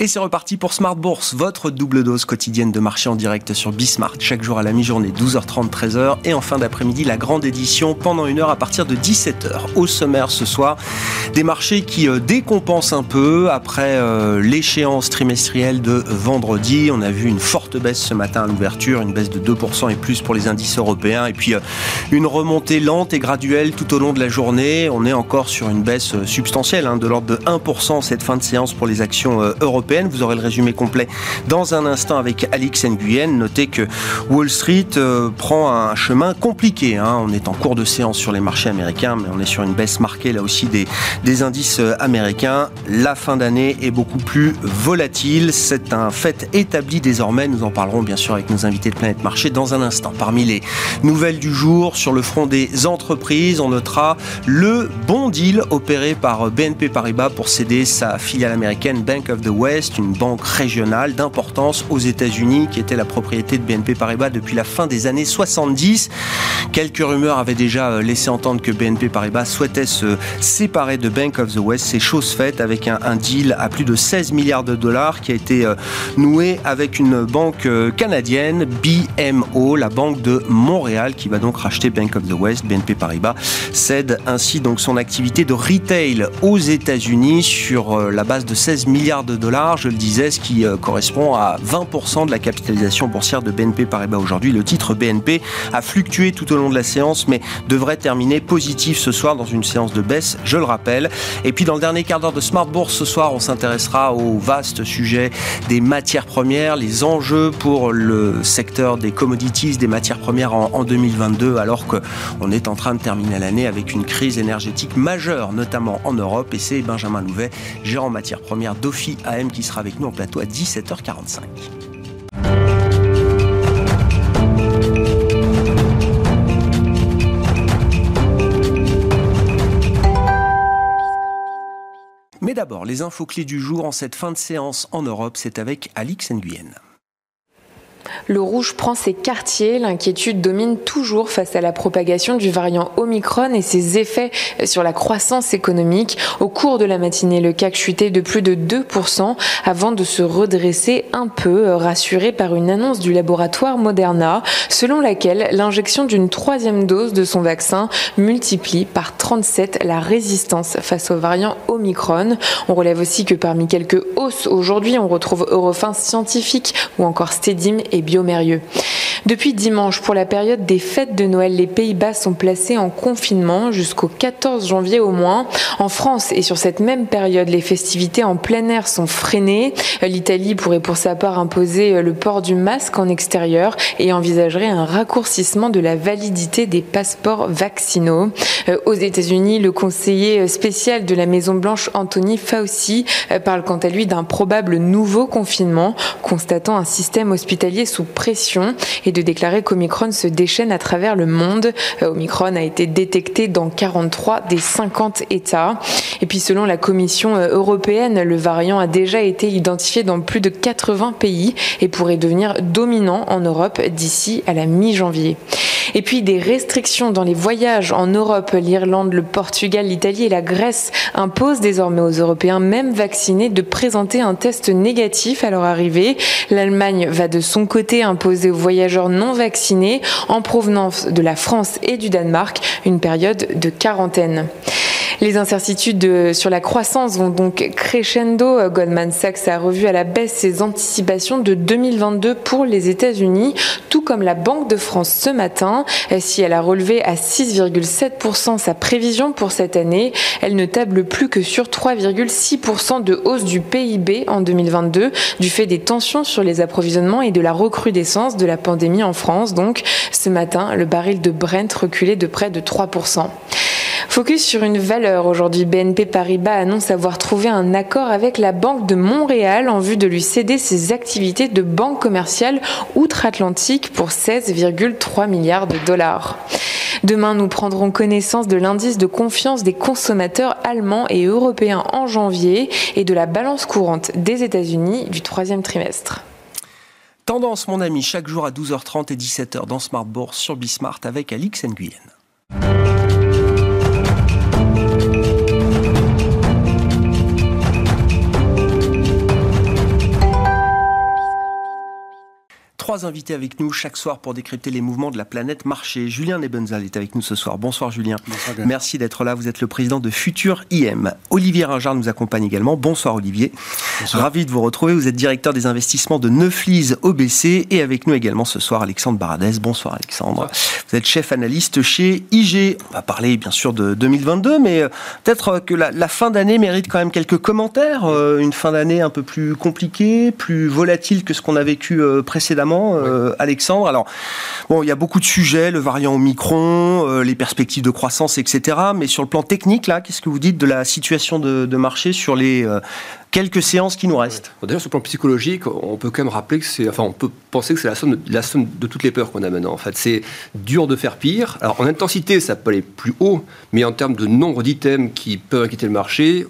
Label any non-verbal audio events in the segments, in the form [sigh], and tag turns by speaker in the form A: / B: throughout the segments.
A: Et c'est reparti pour Smart Bourse, votre double dose quotidienne de marché en direct sur Bismart, chaque jour à la mi-journée, 12h30, 13h, et en fin d'après-midi, la grande édition pendant une heure à partir de 17h. Au sommaire ce soir, des marchés qui euh, décompensent un peu après euh, l'échéance trimestrielle de vendredi. On a vu une forte baisse ce matin à l'ouverture, une baisse de 2% et plus pour les indices européens, et puis euh, une remontée lente et graduelle tout au long de la journée. On est encore sur une baisse substantielle, hein, de l'ordre de 1% cette fin de séance pour les actions européennes vous aurez le résumé complet dans un instant avec Alix Nguyen. Notez que Wall Street euh, prend un chemin compliqué. Hein. On est en cours de séance sur les marchés américains, mais on est sur une baisse marquée là aussi des, indices euh, américains. La fin d'année est beaucoup plus volatile. C'est un fait établi désormais. Nous en parlerons bien sûr avec nos invités de Planète Marché dans un instant. Parmi les nouvelles du jour, sur le front des entreprises, on notera le bon deal opéré par BNP Paribas pour céder sa filiale américaine Bank of the West une banque régionale d'importance aux États-Unis qui était la propriété de BNP Paribas depuis la fin des années 70. Quelques rumeurs avaient déjà euh, laissé entendre que BNP Paribas souhaitait se séparer de Bank of the West. C'est chose faite avec un, deal à plus de 16 milliards de dollars qui a été euh, noué avec une banque euh, canadienne, BMO, la banque de Montréal, qui va donc racheter Bank of the West. BNP Paribas cède ainsi donc son activité de retail aux États-Unis sur la base de 16 milliards de dollars je le disais, ce qui euh, correspond à 20% de la capitalisation boursière de BNP Paribas aujourd'hui. Le titre BNP a fluctué tout au long de la séance, mais devrait terminer positif ce soir dans une séance de baisse, je le rappelle. Et puis dans le dernier quart d'heure de Smart Bourse ce soir, on s'intéressera au vaste sujet des matières premières, les enjeux pour le secteur des commodities, des matières premières en, en 2022, alors qu'on est en train de terminer l'année avec une crise énergétique majeure, notamment en Europe. Et c'est Benjamin Louvet, gérant matières premières d'Ophi AM, sera avec nous en plateau à 17h45. Mais d'abord, les infos clés du jour en cette fin de séance en Europe, c'est avec Alix Nguyen.
B: Le rouge prend ses quartiers. L'inquiétude domine toujours face à la propagation du variant Omicron et ses effets sur la croissance économique. Au cours de la matinée, le CAC chutait de plus de 2% avant de se redresser un peu, rassuré par une annonce du laboratoire Moderna, selon laquelle l'injection d'une troisième dose de son vaccin multiplie par 37 la résistance face au variant Omicron. On relève aussi que parmi quelques hausses aujourd'hui, on retrouve Eurofin Scientifique ou encore Stedim et Biomérieux. Depuis dimanche, pour la période des fêtes de Noël, les Pays-Bas sont placés en confinement jusqu'au 14 janvier au moins. En France et sur cette même période, les festivités en plein air sont freinées. L'Italie pourrait pour sa part imposer le port du masque en extérieur et envisagerait un raccourcissement de la validité des passeports vaccinaux. Euh, aux États-Unis, le conseiller spécial de la Maison-Blanche, Anthony Fauci, euh, parle quant à lui d'un probable nouveau confinement, constatant un système hospitalier sous pression et de déclarer qu'Omicron se déchaîne à travers le monde. Euh, Omicron a été détecté dans 43 des 50 États. Et puis selon la Commission euh, européenne, le variant a déjà été identifié dans plus de 80 pays et pourrait devenir dominant en Europe d'ici à la mi-janvier. Et puis des restrictions dans les voyages en Europe. L'Irlande, le Portugal, l'Italie et la Grèce imposent désormais aux Européens, même vaccinés, de présenter un test négatif à leur arrivée. L'Allemagne va de son côté imposer aux voyageurs non vaccinés en provenance de la France et du Danemark une période de quarantaine. Les incertitudes sur la croissance vont donc crescendo. Goldman Sachs a revu à la baisse ses anticipations de 2022 pour les États-Unis, tout comme la Banque de France ce matin. Si elle a relevé à 6,7% sa prévision pour cette année, elle ne table plus que sur 3,6% de hausse du PIB en 2022 du fait des tensions sur les approvisionnements et de la recrudescence de la pandémie en France. Donc, ce matin, le baril de Brent reculait de près de 3%. Focus sur une valeur aujourd'hui. BNP Paribas annonce avoir trouvé un accord avec la Banque de Montréal en vue de lui céder ses activités de banque commerciale outre-Atlantique pour 16,3 milliards de dollars. Demain, nous prendrons connaissance de l'indice de confiance des consommateurs allemands et européens en janvier et de la balance courante des États-Unis du troisième trimestre.
A: Tendance, mon ami, chaque jour à 12h30 et 17h dans Smart Bourse sur Bismart avec Alix Nguyen. Trois invités avec nous chaque soir pour décrypter les mouvements de la planète marché. Julien Nebenzal est avec nous ce soir. Bonsoir Julien. Bonsoir, Merci d'être là. Vous êtes le président de Futur IM. Olivier Ringard nous accompagne également. Bonsoir Olivier. Bonsoir. Ravi de vous retrouver. Vous êtes directeur des investissements de Neuflise OBC et avec nous également ce soir Alexandre Baradès. Bonsoir Alexandre. Vous êtes chef analyste chez IG. On va parler bien sûr de 2022, mais euh, peut-être que la, fin d'année mérite quand même quelques commentaires. Euh, une fin d'année un peu plus compliquée, plus volatile que ce qu'on a vécu euh, euh, Alexandre. Alors, bon, il y a beaucoup de sujets, le variant Omicron, euh, les perspectives de croissance, etc. Mais sur le plan technique, là, qu'est-ce que vous dites de la situation de, marché sur les quelques séances qui nous restent.
C: Déjà, sur le plan psychologique, on peut quand même rappeler que c'est, enfin, on peut penser que c'est la somme, de, la somme de toutes les peurs qu'on a maintenant. En fait, c'est dur de faire pire. Alors, en intensité, ça peut aller plus haut, mais en termes de nombre d'items qui peuvent inquiéter le marché,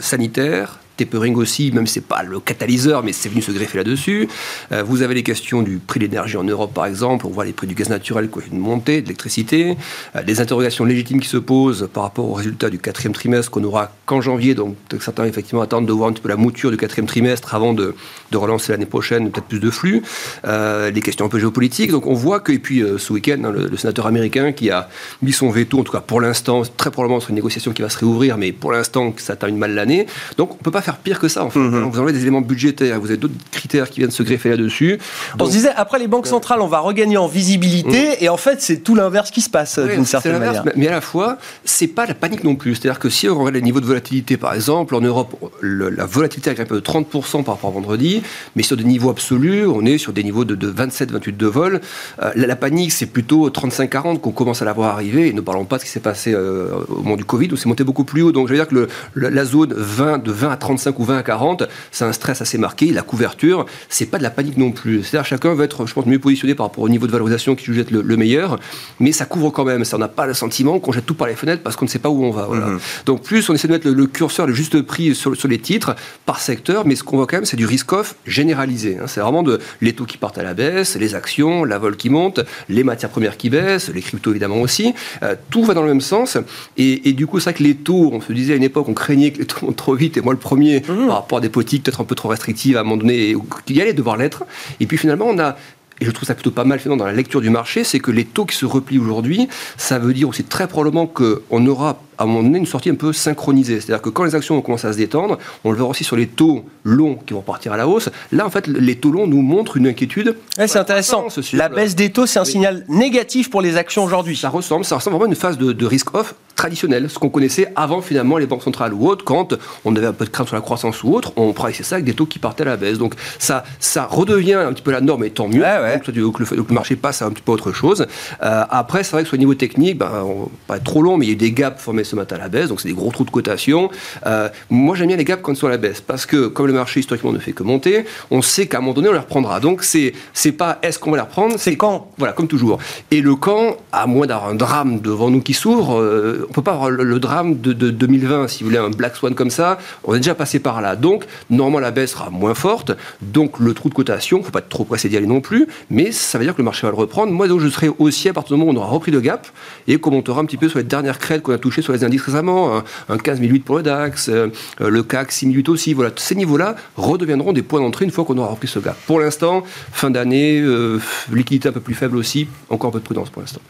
C: sanitaire, tapering aussi, même si c'est pas le catalyseur, mais c'est venu se greffer là-dessus. Euh, vous avez les questions du prix de l'énergie en Europe, par exemple. On voit les prix du gaz naturel qui ont une montée, de l'électricité. Euh, des interrogations légitimes qui se posent par rapport aux résultats du quatrième trimestre qu'on aura qu'en janvier. Donc certains effectivement attendent de voir un petit peu la mouture du quatrième trimestre avant de, de relancer l'année prochaine peut-être plus de flux. Euh, les questions un peu géopolitiques. Donc on voit que, et puis ce week-end, hein, le, sénateur américain qui a mis son veto, en tout cas pour l'instant, très probablement sur une négociation qui va se réouvrir, mais pour l'instant, ça termine mal l'année. Donc on peut pas faire pire que ça, en fait. Mhm. Vous enlevez des éléments budgétaires, vous avez d'autres critères qui viennent se greffer là-dessus.
A: On se disait, après les banques centrales, on va regagner en visibilité, mhm. et en fait, c'est tout l'inverse qui se passe, d'une certaine manière.
C: Mais à la fois, c'est pas la panique non plus. C'est-à-dire que si on regarde les niveaux de volatilité, par exemple, en Europe, la volatilité a grimpé de 30% par rapport à vendredi, mais sur des niveaux absolus, on est sur des niveaux de, 27-28 de vol. Euh, la, panique, c'est plutôt 35-40 qu'on commence à la voir arriver, et ne parlons pas de ce qui s'est passé euh, au moment du Covid, où c'est monté beaucoup plus haut. Donc, je veux dire que la zone 20, de 20 à 35 ou 20 à 40, c'est un stress assez marqué. La couverture, c'est pas de la panique non plus. C'est-à-dire chacun va être, je pense, mieux positionné par rapport au niveau de valorisation qui juge être le, meilleur, mais ça couvre quand même. Ça, on n'a pas le sentiment qu'on jette tout par les fenêtres parce qu'on ne sait pas où on va. Mhm. Donc plus on essaie de mettre le, curseur, le juste prix sur, sur, les titres par secteur, mais ce qu'on voit quand même, c'est du risk-off généralisé. Hein. C'est vraiment de les taux qui partent à la baisse, les actions, la vol qui monte, les matières premières qui baissent, les cryptos évidemment aussi. Euh, tout va dans le même sens. Et, du coup, c'est vrai que les taux, on se disait à une époque, on craignait que les taux montent trop vite, et moi le premier, mhm. par rapport à des politiques peut-être un peu trop restrictives à un moment donné, qui allait devoir l'être. Et puis finalement, on a et je trouve ça plutôt pas mal fait dans la lecture du marché, c'est que les taux qui se replient aujourd'hui, ça veut dire aussi très probablement qu'on aura à un moment donné une sortie un peu synchronisée. C'est-à-dire que quand les actions vont commencer à se détendre, on le verra aussi sur les taux longs qui vont partir à la hausse. Là, en fait, les taux longs nous montrent une inquiétude.
A: c'est intéressant. La baisse des taux, c'est un signal négatif pour les actions aujourd'hui.
C: Ça ressemble, ça ressemble vraiment à une phase de, de risk-off traditionnel, ce qu'on connaissait avant finalement les banques centrales ou autres, quand on avait un peu de crainte sur la croissance ou autre, on priceait ça avec des taux qui partaient à la baisse. Donc ça, ça redevient un petit peu la norme et tant mieux. Donc, le, marché passe à un petit peu autre chose. Euh, après, c'est vrai que sur le niveau technique, ben, on pas trop long, mais il y a eu des gaps formés ce matin à la baisse, donc c'est des gros trous de cotation. Euh, moi, j'aime bien les gaps quand ils sont à la baisse, parce que comme le marché historiquement ne fait que monter, on sait qu'à un moment donné, on les reprendra. Donc c'est c'est pas est-ce qu'on va les reprendre,
A: c'est quand.
C: Voilà, comme toujours. Et le quand, à moins d'avoir un drame devant nous qui s'ouvre, euh, on peut pas avoir le, drame de, 2020, si vous voulez, un Black Swan comme ça, on est déjà passé par là. Donc, normalement, la baisse sera moins forte, donc le trou de cotation, faut pas être trop pressé d'y aller non plus, mais ça veut dire que le marché va le reprendre. Moi, donc, je serai aussi à partir du moment où on aura repris de gap et qu'on montera un petit peu sur les dernières crêtes qu'on a touchées sur les indices récemment, un, 15 008 pour le DAX, euh, le CAC 6008 aussi. Voilà, ces niveaux-là redeviendront des points d'entrée une fois qu'on aura repris ce gap. Pour l'instant, fin d'année, euh, liquidité un peu plus faible aussi, encore un peu de prudence pour l'instant.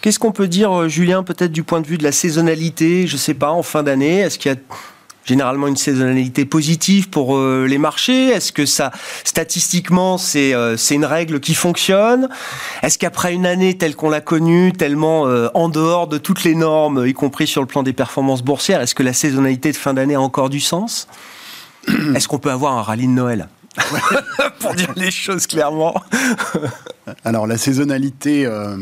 A: Qu'est-ce qu'on peut dire, euh, Julien, peut-être du point de vue de la saisonnalité, je ne sais pas, en fin d'année Est-ce qu'il y a généralement une saisonnalité positive pour euh, les marchés? Est-ce que ça, statistiquement, euh, c'est une règle qui fonctionne? Est-ce qu'après une année telle qu'on l'a connue, tellement en dehors de toutes les normes, y compris sur le plan des performances boursières, est-ce que la saisonnalité de fin d'année a encore du sens? Est-ce qu'on peut avoir un rallye de Noël? [laughs] pour dire les choses clairement.
D: Alors la saisonnalité euh,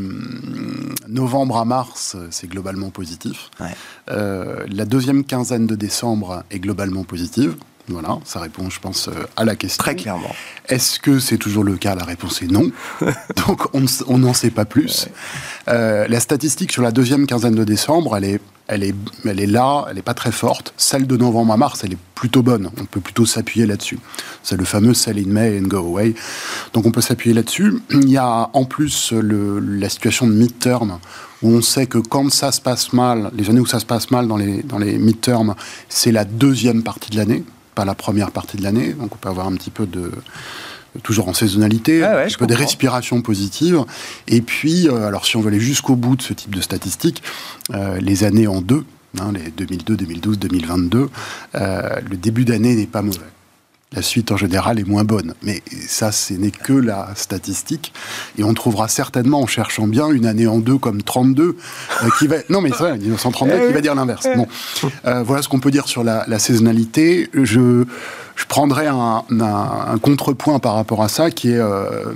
D: novembre à mars, c'est globalement positif. Euh, la deuxième quinzaine de décembre est globalement positive. Voilà, ça répond, je pense, euh, à la question.
A: Très clairement.
D: Est-ce que c'est toujours le cas La réponse est non. [laughs] Donc, on n'en sait pas plus. la statistique sur la deuxième quinzaine de décembre, elle est elle est, elle est là, elle n'est pas très forte. Celle de novembre à mars, elle est plutôt bonne. On peut plutôt s'appuyer là-dessus. C'est le fameux sell in May and go away. Donc on peut s'appuyer là-dessus. Il y a en plus le, la situation de mid-term où on sait que quand ça se passe mal, les années où ça se passe mal dans les, dans les mid-term, c'est la deuxième partie de l'année, pas la première partie de l'année. Donc on peut avoir un petit peu de toujours en saisonnalité,
A: Ah ouais,
D: un
A: je
D: peu des respirations positives. Et puis, euh, alors si on veut aller jusqu'au bout de ce type de statistiques, euh, les années en deux, hein, les 2002, 2012, 2022, euh, le début d'année n'est pas mauvais. La suite en général est moins bonne. Mais ça, ce n'est que la statistique. Et on trouvera certainement, en cherchant bien, une année en deux comme 32, euh, qui va... Non, mais c'est vrai, 1932, qui va dire l'inverse. Bon. Euh, voilà ce qu'on peut dire sur la, la saisonnalité. Je, je prendrais un, un- un contrepoint par rapport à ça, qui est euh,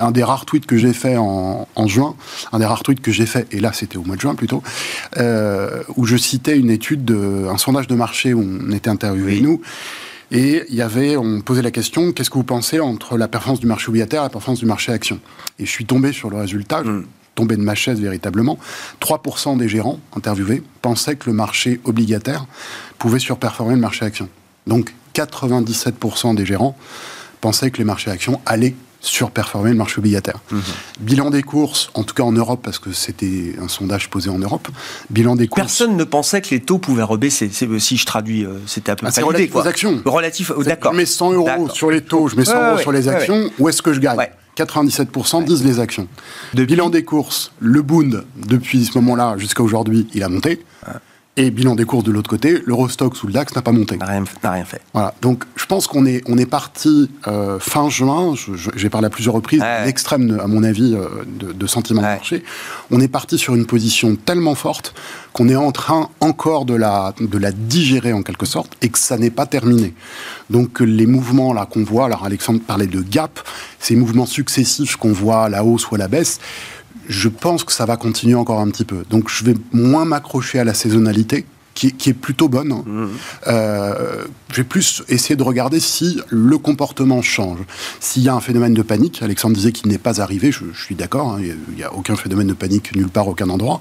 D: un des rares tweets que j'ai fait en, en juin, un des rares tweets que j'ai fait, et là c'était au mois de juin plutôt, euh, où je citais une étude, de, un sondage de marché où on était interviewé
A: Oui.
D: nous, et il y avait, on posait la question, qu'est-ce que vous pensez entre la performance du marché obligataire et la performance du marché action? Et je suis tombé sur le résultat, je suis tombé de ma chaise véritablement. 3% des gérants interviewés pensaient que le marché obligataire pouvait surperformer le marché action. Donc 97% des gérants pensaient que les marchés actions allaient surperformer le marché obligataire. Bilan des courses, en tout cas en Europe, parce que c'était un sondage posé en Europe, bilan des courses...
A: Personne ne pensait que les taux pouvaient rebaisser. C'est- Si je traduis, euh, c'était à peu
D: Ah,
A: près l'idée,
D: relatif
A: quoi.
D: aux actions.
A: Relatif, oh, d'accord.
D: Je mets 100 euros sur les taux, je mets 100
A: Ouais,
D: euros
A: ouais,
D: sur les
A: ouais,
D: actions, où est-ce que je gagne
A: Ouais.
D: 97% disent les actions.
A: Depuis-
D: Bilan des courses, le Bund, depuis ce moment-là jusqu'à aujourd'hui, il a monté. Et bilan des courses de l'autre côté, l'Eurostox ou le DAX n'a pas monté.
A: N'a rien, n'a rien fait.
D: Voilà. Donc, je pense qu'on est, on est parti euh, fin juin. J'ai parlé à plusieurs reprises,
A: Ouais.
D: l'extrême, à mon avis, euh, de, de sentiment
A: Ouais.
D: de marché. On est parti sur une position tellement forte qu'on est en train encore de la, de la digérer en quelque sorte et que ça n'est pas terminé. Donc, les mouvements là qu'on voit, alors Alexandre parlait de gap, ces mouvements successifs qu'on voit à la hausse ou à la baisse, je pense que ça va continuer encore un petit peu. Donc je vais moins m'accrocher à la saisonnalité, qui, est- qui est plutôt bonne. hein. Euh, je vais plus essayer de regarder si le comportement change. S'il y a un phénomène de panique, Alexandre disait qu'il n'est pas arrivé, je, je suis d'accord, hein, il n'y a aucun phénomène de panique nulle part, aucun endroit.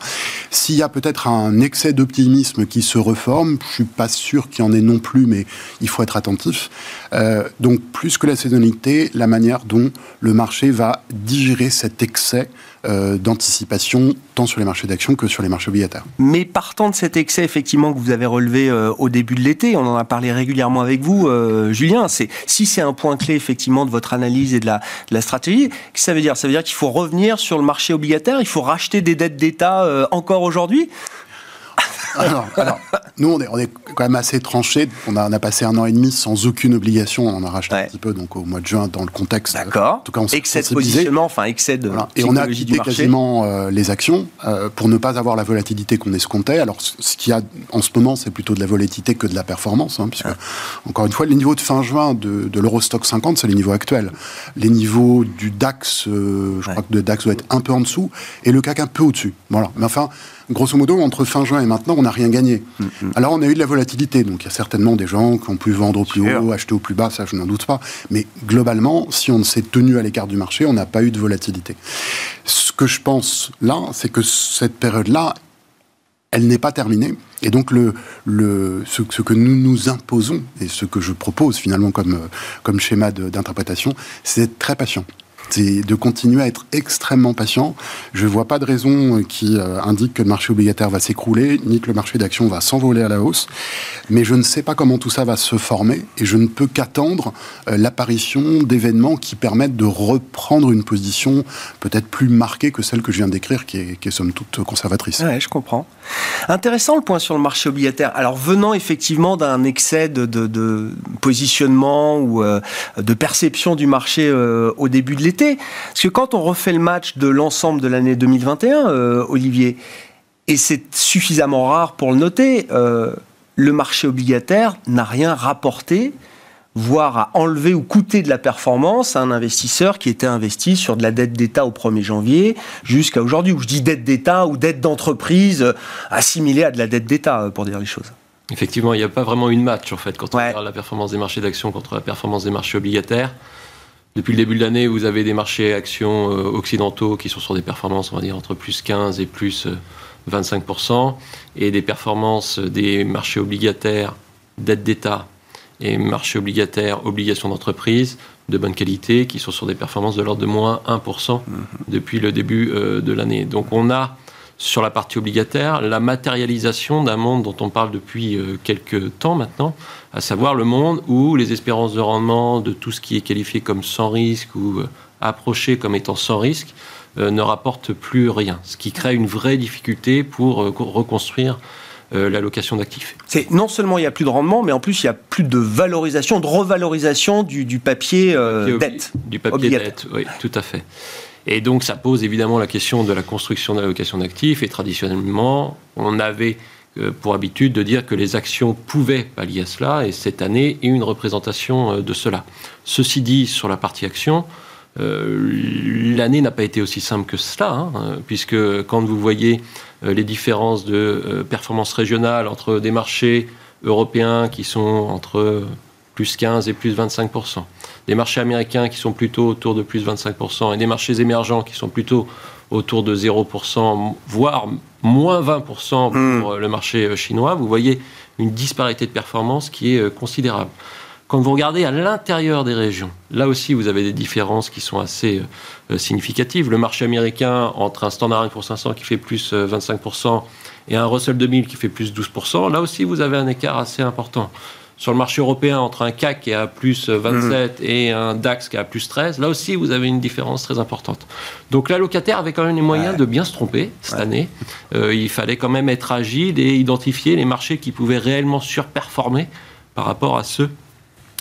D: S'il y a peut-être un excès d'optimisme qui se reforme, je suis pas sûr qu'il y en ait non plus, mais il faut être attentif. Euh, donc plus que la saisonnalité, la manière dont le marché va digérer cet excès euh, d'anticipation, tant sur les marchés d'actions que sur les marchés obligataires.
A: Mais partant de cet excès, effectivement, que vous avez relevé euh, au début de l'été, on en a parlé régulièrement avec vous, euh, Julien, si c'est un point clé, effectivement, de votre analyse et de la, de la stratégie, qu'est-ce que ça veut dire? Ça veut dire qu'il faut revenir sur le marché obligataire, il faut racheter des dettes d'État encore aujourd'hui?
D: Alors, alors, nous, on est, on est quand même assez tranché. On a, on a passé un an et demi sans aucune obligation. On en a racheté
A: Ouais.
D: un petit peu donc au mois de juin dans le contexte.
A: D'accord.
D: En tout cas, on s'est
A: excès de positionnement, enfin excès de
D: Voilà. Et on a quitté quasiment euh, les actions euh, pour ne pas avoir la volatilité qu'on escomptait. Alors, ce qu'il y a en ce moment, c'est plutôt de la volatilité que de la performance, hein, puisque, encore une fois, les niveaux de fin juin de, de l'Eurostock 50, c'est les niveaux actuels. Les niveaux du DAX, euh, je
A: Ouais.
D: crois que le DAX doit être un peu en dessous, et le CAC un peu au-dessus. Voilà. Mais enfin, grosso modo, entre fin juin et maintenant, on n'a rien gagné. Alors, on a eu de la volatilité, donc il y a certainement des gens qui ont pu vendre au plus
A: Sûr.
D: haut, acheter au plus bas, ça je n'en doute pas. Mais globalement, si on s'est tenu à l'écart du marché, on n'a pas eu de volatilité. Ce que je pense là, c'est que cette période-là, elle n'est pas terminée. Et donc, le, le, ce, ce que nous nous imposons, et ce que je propose finalement comme, comme schéma d'interprétation, c'est d'être très patient. C'est de continuer à être extrêmement patient. Je ne vois pas de raison qui euh, indique que le marché obligataire va s'écrouler, ni que le marché d'actions va s'envoler à la hausse. Mais je ne sais pas comment tout ça va se former, et je ne peux qu'attendre euh, l'apparition d'événements qui permettent de reprendre une position peut-être plus marquée que celle que je viens décrire, qui est, somme toute conservatrice.
A: Ouais, je comprends. Intéressant le point sur le marché obligataire. Alors venant effectivement d'un excès de, positionnement ou euh, de perception du marché au début de l'été, parce que quand on refait le match de l'ensemble de l'année 2021, euh, Olivier, et c'est suffisamment rare pour le noter, euh, le marché obligataire n'a rien rapporté voire à enlever ou coûter de la performance à un investisseur qui était investi sur de la dette d'État au 1er janvier jusqu'à aujourd'hui, où je dis dette d'État ou dette d'entreprise euh, assimilée à de la dette d'État, pour dire les choses.
E: Effectivement, il n'y a pas vraiment une match en fait quand on
A: Ouais.
E: regarde la performance des marchés d'actions contre la performance des marchés obligataires. Depuis le début de l'année, vous avez des marchés actions euh, occidentaux qui sont sur des performances, on va dire, entre plus 15 et plus euh, 25%, et des performances des marchés obligataires, dette d'État et marchés obligataires, obligations d'entreprise de bonne qualité qui sont sur des performances de l'ordre de moins 1% depuis le début euh, de l'année. Donc on a sur la partie obligataire, la matérialisation d'un monde dont on parle depuis euh, quelques temps maintenant, à savoir le monde où les espérances de rendement de tout ce qui est qualifié comme sans risque ou euh, approché comme étant sans risque euh, ne rapportent plus rien, ce qui crée une vraie difficulté pour reconstruire l'allocation d'actifs.
A: C'est non seulement il n'y a plus de rendement, mais en plus il n'y a plus de valorisation, de revalorisation du, papier, dette.
E: Du papier dette, oui, tout à fait. Et donc ça pose évidemment la question de la construction de l'allocation d'actifs. Et traditionnellement, on avait euh, pour habitude de dire que les actions pouvaient pallier à cela. Et cette année est une représentation euh, de cela. Ceci dit, sur la partie action, euh, l'année n'a pas été aussi simple que cela, hein, puisque quand vous voyez les différences de performance régionale entre des marchés européens qui sont entre plus 15 et plus 25 des marchés américains qui sont plutôt autour de plus de 25%, et des marchés émergents qui sont plutôt autour de 0%, voire moins 20% hmm. pour le marché euh, chinois, vous voyez une disparité de performance qui est euh, considérable. Quand vous regardez à l'intérieur des régions, là aussi vous avez des différences qui sont assez euh, significatives. Le marché américain entre un Standard Poor's 500 qui fait plus 25% et un Russell 2000 qui fait plus 12%, là aussi vous avez un écart assez important sur le marché européen entre un CAC qui est à plus 27 et un DAX qui est à plus 13, là aussi vous avez une différence très importante. Donc l'allocataire avait quand même les moyens de bien se tromper cette année. Euh, il fallait quand même être agile et identifier les marchés qui pouvaient réellement surperformer par rapport à ceux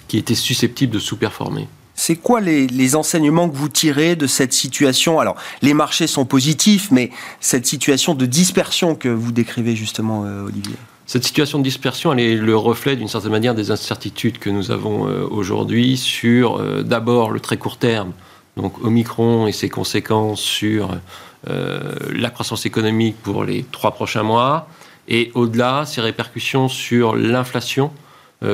E: qui étaient susceptibles de sous-performer.
A: C'est quoi les, enseignements que vous tirez de cette situation? Alors, les marchés sont positifs, mais cette situation de dispersion que vous décrivez justement, euh, Olivier?
E: Cette situation de dispersion, elle est le reflet d'une certaine manière des incertitudes que nous avons euh, aujourd'hui sur euh, d'abord le très court terme, donc Omicron et ses conséquences sur euh, la croissance économique pour les trois prochains mois, et au-delà, ses répercussions sur l'inflation,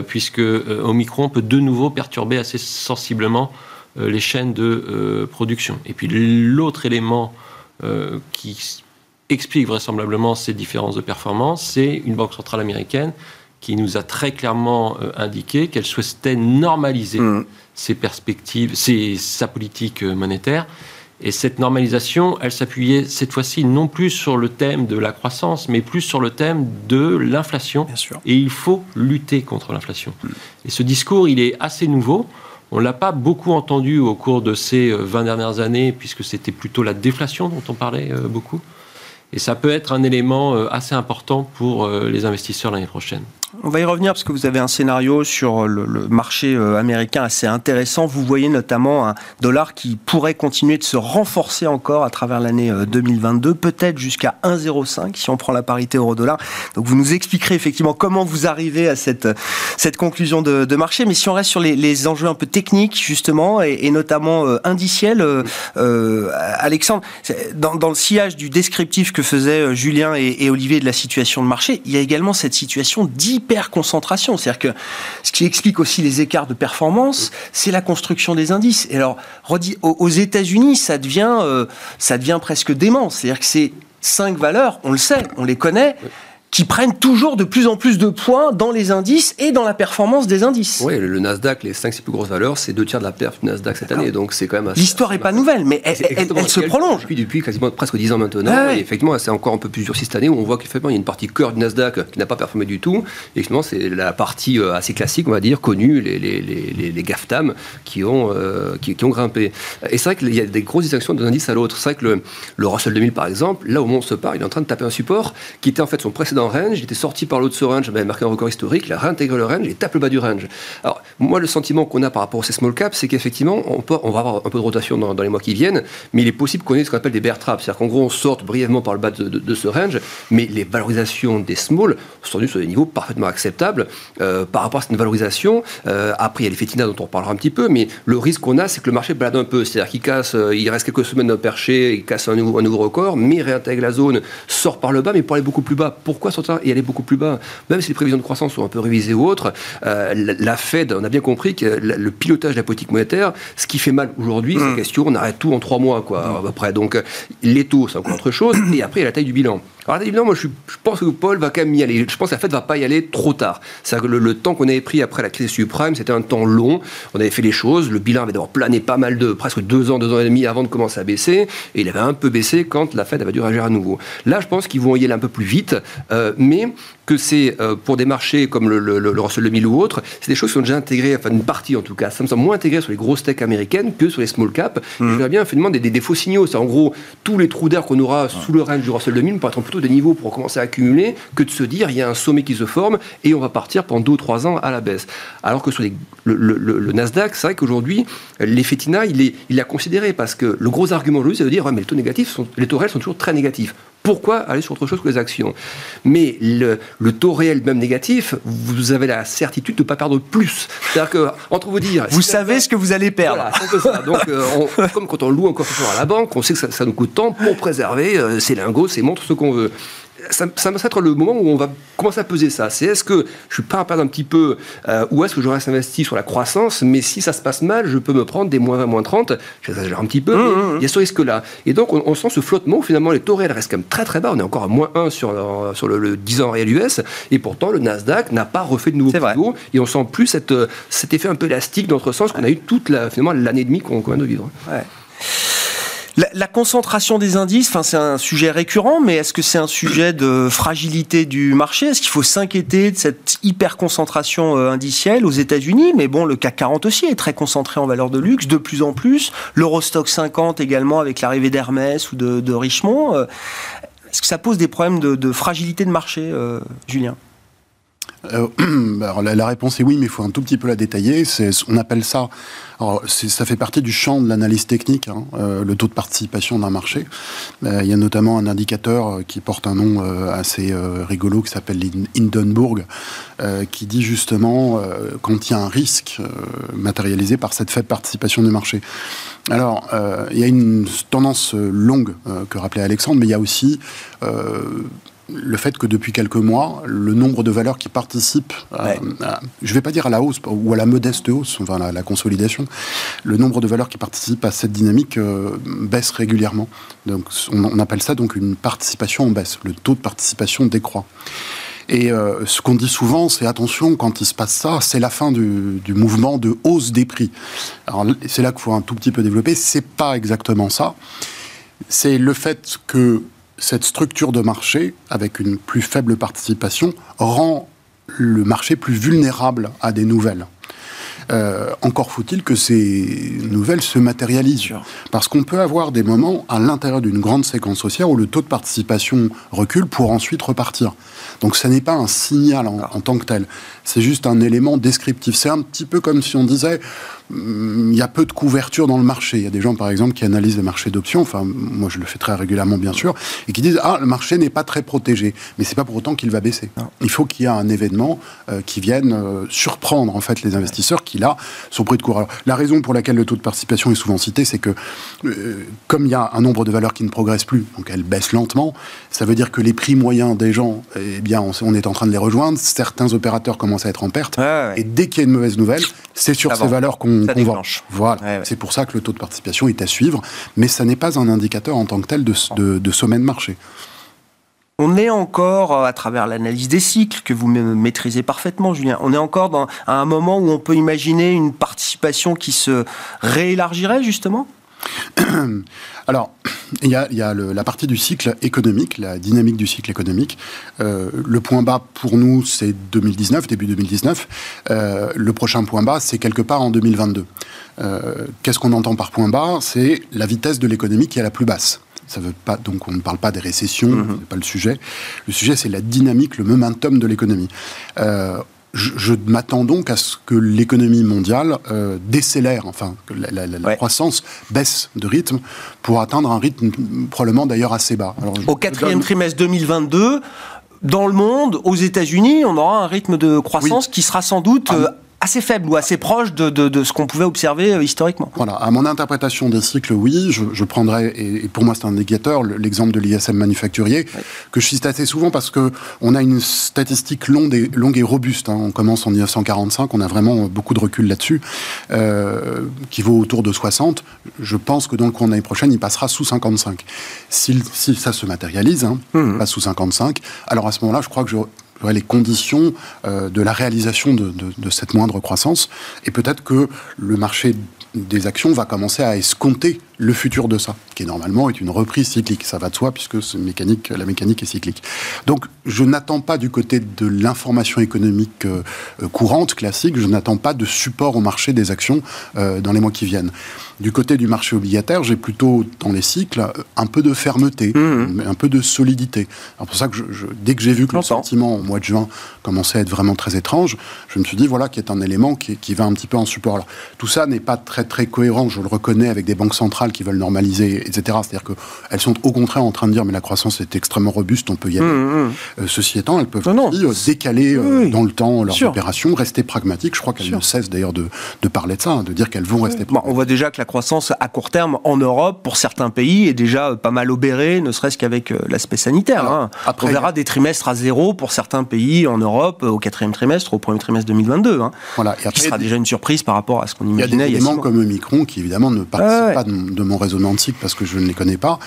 E: puisque Omicron peut de nouveau perturber assez sensiblement les chaînes de production. Et puis l'autre élément qui explique vraisemblablement ces différences de performance, c'est une banque centrale américaine qui nous a très clairement euh, indiqué qu'elle souhaitait normaliser mmh. ses perspectives, ses, sa politique euh, monétaire. Et cette normalisation, elle s'appuyait cette fois-ci non plus sur le thème de la croissance, mais plus sur le thème de l'inflation. Et il faut lutter contre l'inflation. Mmh. Et ce discours, il est assez nouveau. On ne l'a pas beaucoup entendu au cours de ces 20 euh, dernières années, puisque c'était plutôt la déflation dont on parlait beaucoup. Et ça peut être un élément euh, assez important pour euh, les investisseurs l'année prochaine.
A: On va y revenir parce que vous avez un scénario sur le, marché euh, américain assez intéressant. Vous voyez notamment un dollar qui pourrait continuer de se renforcer encore à travers l'année 2022, peut-être jusqu'à 1,05 si on prend la parité euro-dollar. Donc vous nous expliquerez effectivement comment vous arrivez à cette, cette conclusion de, marché. Mais si on reste sur les, enjeux un peu techniques justement et, notamment indiciels, Alexandre, dans, le sillage du descriptif que faisaient Julien et, et Olivier de la situation de marché, il y a également cette situation d'hyper concentration. C'est-à-dire que ce qui explique aussi les écarts de performance, c'est la construction des indices. Et alors, aux États-Unis, ça devient, euh, ça devient presque dément. C'est-à-dire que c'est cinq valeurs, on le sait, on les connaît qui prennent toujours de plus en plus de points dans les indices et dans la performance des indices.
C: Oui, le Nasdaq, les 5 plus grosses valeurs, c'est deux tiers de la perf du Nasdaq cette année, donc c'est quand même
A: L'histoire n'est pas nouvelle, mais elle, se prolonge.
C: Depuis, depuis quasiment presque 10 ans maintenant, et effectivement, c'est encore un peu plus durci cette année, où on voit qu'effectivement, il y a une partie cœur du Nasdaq qui n'a pas performé du tout, et effectivement, c'est la partie euh, assez classique, on va dire, connue, les, les, les, les GAFTAM, qui ont, euh, qui, ont grimpé. Et c'est vrai qu'il y a des grosses distinctions d'un indice à l'autre. C'est vrai que le, le Russell 2000, par exemple, là où on se part, il est en train de taper un support qui était en fait son précédent range, il était sorti par l'autre ce range, avait marqué un record historique, il a réintégré le range, il tape le bas du range. Alors, moi, le sentiment qu'on a par rapport à ces small caps, c'est qu'effectivement, on, on va avoir un peu de rotation dans, les mois qui viennent, mais il est possible qu'on ait ce qu'on appelle des bear traps. C'est-à-dire qu'en gros, on sorte brièvement par le bas de, ce range, mais les valorisations des small sont venues sur des niveaux parfaitement acceptables euh, par rapport à cette valorisation. Euh, après, il y a les fétinas dont on reparlera un petit peu, mais le risque qu'on a, c'est que le marché balade un peu. C'est-à-dire qu'il casse, euh, il reste quelques semaines d'un perché, il casse un nouveau, un nouveau record, mais réintègre la zone, sort par le bas, mais pour aller beaucoup plus bas. Pourquoi sortir et aller beaucoup plus bas Même si les prévisions de croissance sont un peu révisées ou autres, euh, la Fed, on a bien compris que le pilotage de la politique monétaire, ce qui fait mal aujourd'hui, c'est la mm. question, on arrête tout en trois mois, quoi, à peu près. Donc, les taux, c'est encore autre chose, et après, il y a la taille du bilan. alors évidemment, moi je, pense que Paul va quand même y aller. Je pense que la Fed va pas y aller trop tard. C'est que le, temps qu'on avait pris après la crise subprime, c'était un temps long. On avait fait les choses. Le bilan avait d'abord plané pas mal de presque deux ans, deux ans et demi avant de commencer à baisser, et il avait un peu baissé quand la Fed avait dû réagir à nouveau. Là, je pense qu'ils vont y aller un peu plus vite, euh, mais que c'est euh, pour des marchés comme le, le, le Russell 2000 ou autre, c'est des choses qui sont déjà intégrées, enfin une partie en tout cas, ça me semble moins intégré sur les grosses tech américaines que sur les small cap. Mmh. Je verrais bien finalement des, des, défauts signaux. C'est en gros tous les trous d'air qu'on aura sous le range du Russell 2000 pour être plutôt des niveaux pour commencer à accumuler que de se dire il y a un sommet qui se forme et on va partir pendant deux ou trois ans à la baisse. Alors que sur les, le, Nasdaq, c'est vrai qu'aujourd'hui, l'effet TINA, il est, il a considéré parce que le gros argument aujourd'hui, c'est de dire ouais, mais les taux négatifs, sont, les taux réels sont toujours très négatifs. Pourquoi aller sur autre chose que les actions Mais le, taux réel même négatif, vous avez la certitude de ne pas perdre plus. C'est-à-dire que, entre vous dire...
A: Vous savez ce que vous allez perdre.
C: Voilà, Donc, euh, [laughs] comme quand on loue un coffre à la banque, on sait que ça, ça nous coûte tant pour préserver euh, ses lingots, ses montres, ce qu'on veut ça, ça va être le moment où on va commencer à peser ça. C'est est-ce que je suis pas à perdre un petit peu euh, ou est-ce que je reste investi sur la croissance, mais si ça se passe mal, je peux me prendre des moins 20, moins 30, j'exagère un petit peu, mmh, mmh, mmh. il y a ce risque-là. Et donc on, sent ce flottement où finalement les taux réels restent quand même très très bas. On est encore à moins 1 sur, euh, sur le, 10 ans réel US et pourtant le Nasdaq n'a pas refait de nouveau plus haut et on sent plus cette, euh, cet effet un peu élastique dans notre sens qu'on a eu toute la, finalement l'année et demie qu'on vient de vivre.
A: Ouais. La, concentration des indices, enfin, c'est un sujet récurrent, mais est-ce que c'est un sujet de fragilité du marché? Est-ce qu'il faut s'inquiéter de cette hyper concentration euh, indicielle aux États-Unis? Mais bon, le CAC 40 aussi est très concentré en valeur de luxe, de plus en plus. L'Eurostock 50 également avec l'arrivée d'Hermès ou de, Richemont. Euh, est-ce que ça pose des problèmes de, fragilité de marché, euh, Julien?
D: Euh, [clears throat] alors la, réponse est oui, mais il faut un tout petit peu la détailler. On appelle ça, ça fait partie du champ de l'analyse technique, hein, euh, le taux de participation d'un marché. Euh, il y a notamment un indicateur qui porte un nom assez rigolo qui s'appelle Hindenburg, qui dit justement quand il y a un risque matérialisé par cette faible participation du marché. Alors, il y a une tendance longue que rappelait Alexandre, mais il y a aussi le fait que depuis quelques mois, le nombre de valeurs qui participent, je ne vais pas dire à la hausse ou à la modeste hausse, enfin la, la consolidation, le nombre de valeurs qui participent à cette dynamique euh, baisse régulièrement. Donc on, appelle ça donc une participation en baisse. Le taux de participation décroît. Et euh, ce qu'on dit souvent, c'est attention, quand il se passe ça, c'est la fin du, du, mouvement de hausse des prix. Alors c'est là qu'il faut un tout petit peu développer. C'est pas exactement ça. C'est le fait que cette structure de marché, avec une plus faible participation, rend le marché plus vulnérable à des nouvelles. Euh, encore faut-il que ces nouvelles se matérialisent. Parce qu'on peut avoir des moments à l'intérieur d'une grande séquence haussière où le taux de participation recule pour ensuite repartir. Donc ce n'est pas un signal en, en tant que tel, c'est juste un élément descriptif. C'est un petit peu comme si on disait, il y a peu de couverture dans le marché. Il y a des gens, par exemple, qui analysent les marchés d'options, enfin, moi je le fais très régulièrement, bien sûr, et qui disent Ah, le marché n'est pas très protégé. Mais c'est pas pour autant qu'il va baisser. Il faut qu'il y ait un événement euh, qui vienne euh, surprendre, en fait, les investisseurs qui, là, sont pris de court. la raison pour laquelle le taux de participation est souvent cité, c'est que, euh, comme il y a un nombre de valeurs qui ne progressent plus, donc elles baissent lentement, ça veut dire que les prix moyens des gens, eh bien, on, est en train de les rejoindre. Certains opérateurs commencent à être en perte. Et dès qu'il y a une mauvaise nouvelle, c'est sur ces valeurs qu'on voilà. C'est pour ça que le taux de participation est à suivre, mais ça n'est pas un indicateur en tant que tel de, de, sommet de marché.
A: On est encore, euh, à travers l'analyse des cycles, que vous maîtrisez parfaitement, Julien, on est encore dans, à un moment où on peut imaginer une participation qui se réélargirait, justement? [clears throat]
D: Alors, il y a, la partie du cycle économique, la dynamique du cycle économique. Euh, le point bas pour nous, c'est 2019, début 2019. Euh, le prochain point bas, c'est quelque part en 2022. Euh, qu'est-ce qu'on entend par point bas? C'est la vitesse de l'économie qui est la plus basse. Ça veut pas, donc on ne parle pas des récessions, mm-hmm. ce n'est pas le sujet. Le sujet, c'est la dynamique, le momentum de l'économie je, m'attends donc à ce que l'économie mondiale euh, décélère, enfin, que la, croissance baisse de rythme pour atteindre un rythme probablement d'ailleurs assez bas.
A: Au quatrième trimestre 2022, dans le monde, aux États-Unis, on aura un rythme de croissance qui sera sans doute... Euh, assez faible ou assez proche de, de, ce qu'on pouvait observer euh, historiquement.
D: Voilà, à mon interprétation des cycles, oui, je, je prendrais, et, pour moi c'est un indicateur, l'exemple de l'ISM manufacturier, que je cite assez souvent parce que on a une statistique longue et, longue et robuste. Hein. On commence en 1945, on a vraiment beaucoup de recul là-dessus, euh, qui vaut autour de 60. Je pense que dans le cours de l'année prochaine, il passera sous 55. Si, si ça se matérialise, hein, mmh. pas sous 55, alors à ce moment-là, je crois que je les conditions euh, de la réalisation de, de, cette moindre croissance. Et peut-être que le marché des actions va commencer à escompter le futur de ça, qui normalement est une reprise cyclique. Ça va de soi puisque mécanique, la mécanique est cyclique. Donc je n'attends pas du côté de l'information économique euh, courante, classique, je n'attends pas de support au marché des actions euh, dans les mois qui viennent. Du côté du marché obligataire, j'ai plutôt, dans les cycles, un peu de fermeté, mmh. un peu de solidité. C'est pour ça que je, dès que j'ai vu que le sentiment au mois de juin commençait à être vraiment très étrange, je me suis dit, voilà, qui est un élément qui, qui va un petit peu en support. Alors, tout ça n'est pas très, très cohérent, je le reconnais, avec des banques centrales qui veulent normaliser, etc. C'est-à-dire qu'elles sont au contraire en train de dire, mais la croissance est extrêmement robuste, on peut y aller. Mmh, mmh. Euh, ceci étant, elles peuvent aussi euh, décaler euh, dans le temps leurs opérations, rester pragmatiques. Je crois qu'elles ne cessent d'ailleurs de, de, parler de ça, hein, de dire qu'elles vont rester pragmatiques.
A: on voit déjà que la croissance à court terme en Europe, pour certains pays, est déjà pas mal obérée, ne serait-ce qu'avec l'aspect sanitaire. Hein. Après, on verra des trimestres à zéro pour certains pays en Europe au quatrième trimestre, au premier trimestre 2022. Hein, voilà. Et après, qui sera déjà une surprise par rapport à ce qu'on imaginait.
D: Il y a des éléments comme Micron qui évidemment ne participent pas de, mon raisonnement de cycle parce que je ne les connais pas.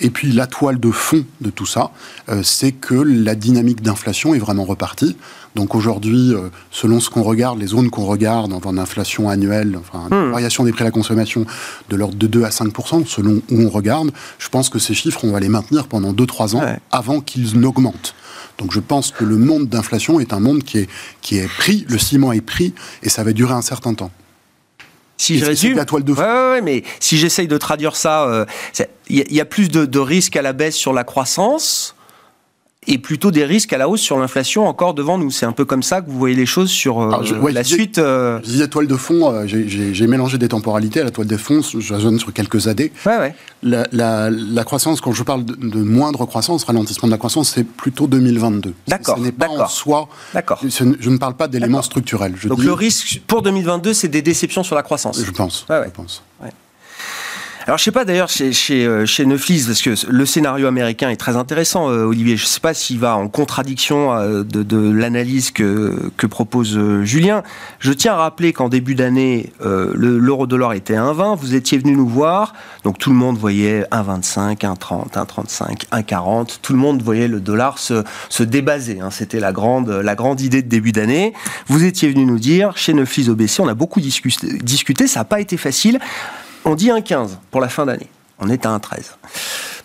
D: Et puis la toile de fond de tout ça, euh, c'est que la dynamique d'inflation est vraiment repartie. Donc aujourd'hui, euh, selon ce qu'on regarde, les zones qu'on regarde en inflation annuelle, enfin, hmm. variation des prix à la consommation de l'ordre de 2 à 5% selon où on regarde, je pense que ces chiffres, on va les maintenir pendant 2-3 ans avant qu'ils n'augmentent. Donc je pense que le monde d'inflation est un monde qui est, qui est pris, le ciment est pris, et ça va durer un certain temps.
A: Si je résume, la toile de fond. Ouais, mais si j'essaye de traduire ça, il euh, y, a plus de, de risques à la baisse sur la croissance et plutôt des risques à la hausse sur l'inflation encore devant nous. C'est un peu comme ça que vous voyez les choses sur euh, la suite.
D: Euh... Je disais toile de fond, euh, j'ai mélangé des temporalités. À la toile de fond, je raisonne sur quelques années.
A: Ouais, ouais.
D: La, la, la, croissance, quand je parle de, moindre croissance, ralentissement de la croissance, c'est plutôt 2022.
A: D'accord.
D: Ce n'est pas en soi.
A: D'accord.
D: Je ne parle pas d'éléments structurels.
A: Donc le risque pour 2022, c'est des déceptions sur la croissance.
D: Je pense. Je pense.
A: Alors je sais pas d'ailleurs chez, chez, euh, chez Neuflis, parce que le scénario américain est très intéressant, euh, Olivier. Je sais pas s'il va en contradiction euh, de, de l'analyse que, que propose Julien. Je tiens à rappeler qu'en début d'année, l'euro-dollar était à 1,20. Vous étiez venu nous voir, donc tout le monde voyait 1,25, 1,30, 1,35, 1,40. Tout le monde voyait le dollar se, se débaser. Hein. C'était la grande, la grande idée de début d'année. Vous étiez venu nous dire, chez Neuflis OBC, on a beaucoup discuté, discuté ça n'a pas été facile. On dit un 15 pour la fin d'année. On est à un 13.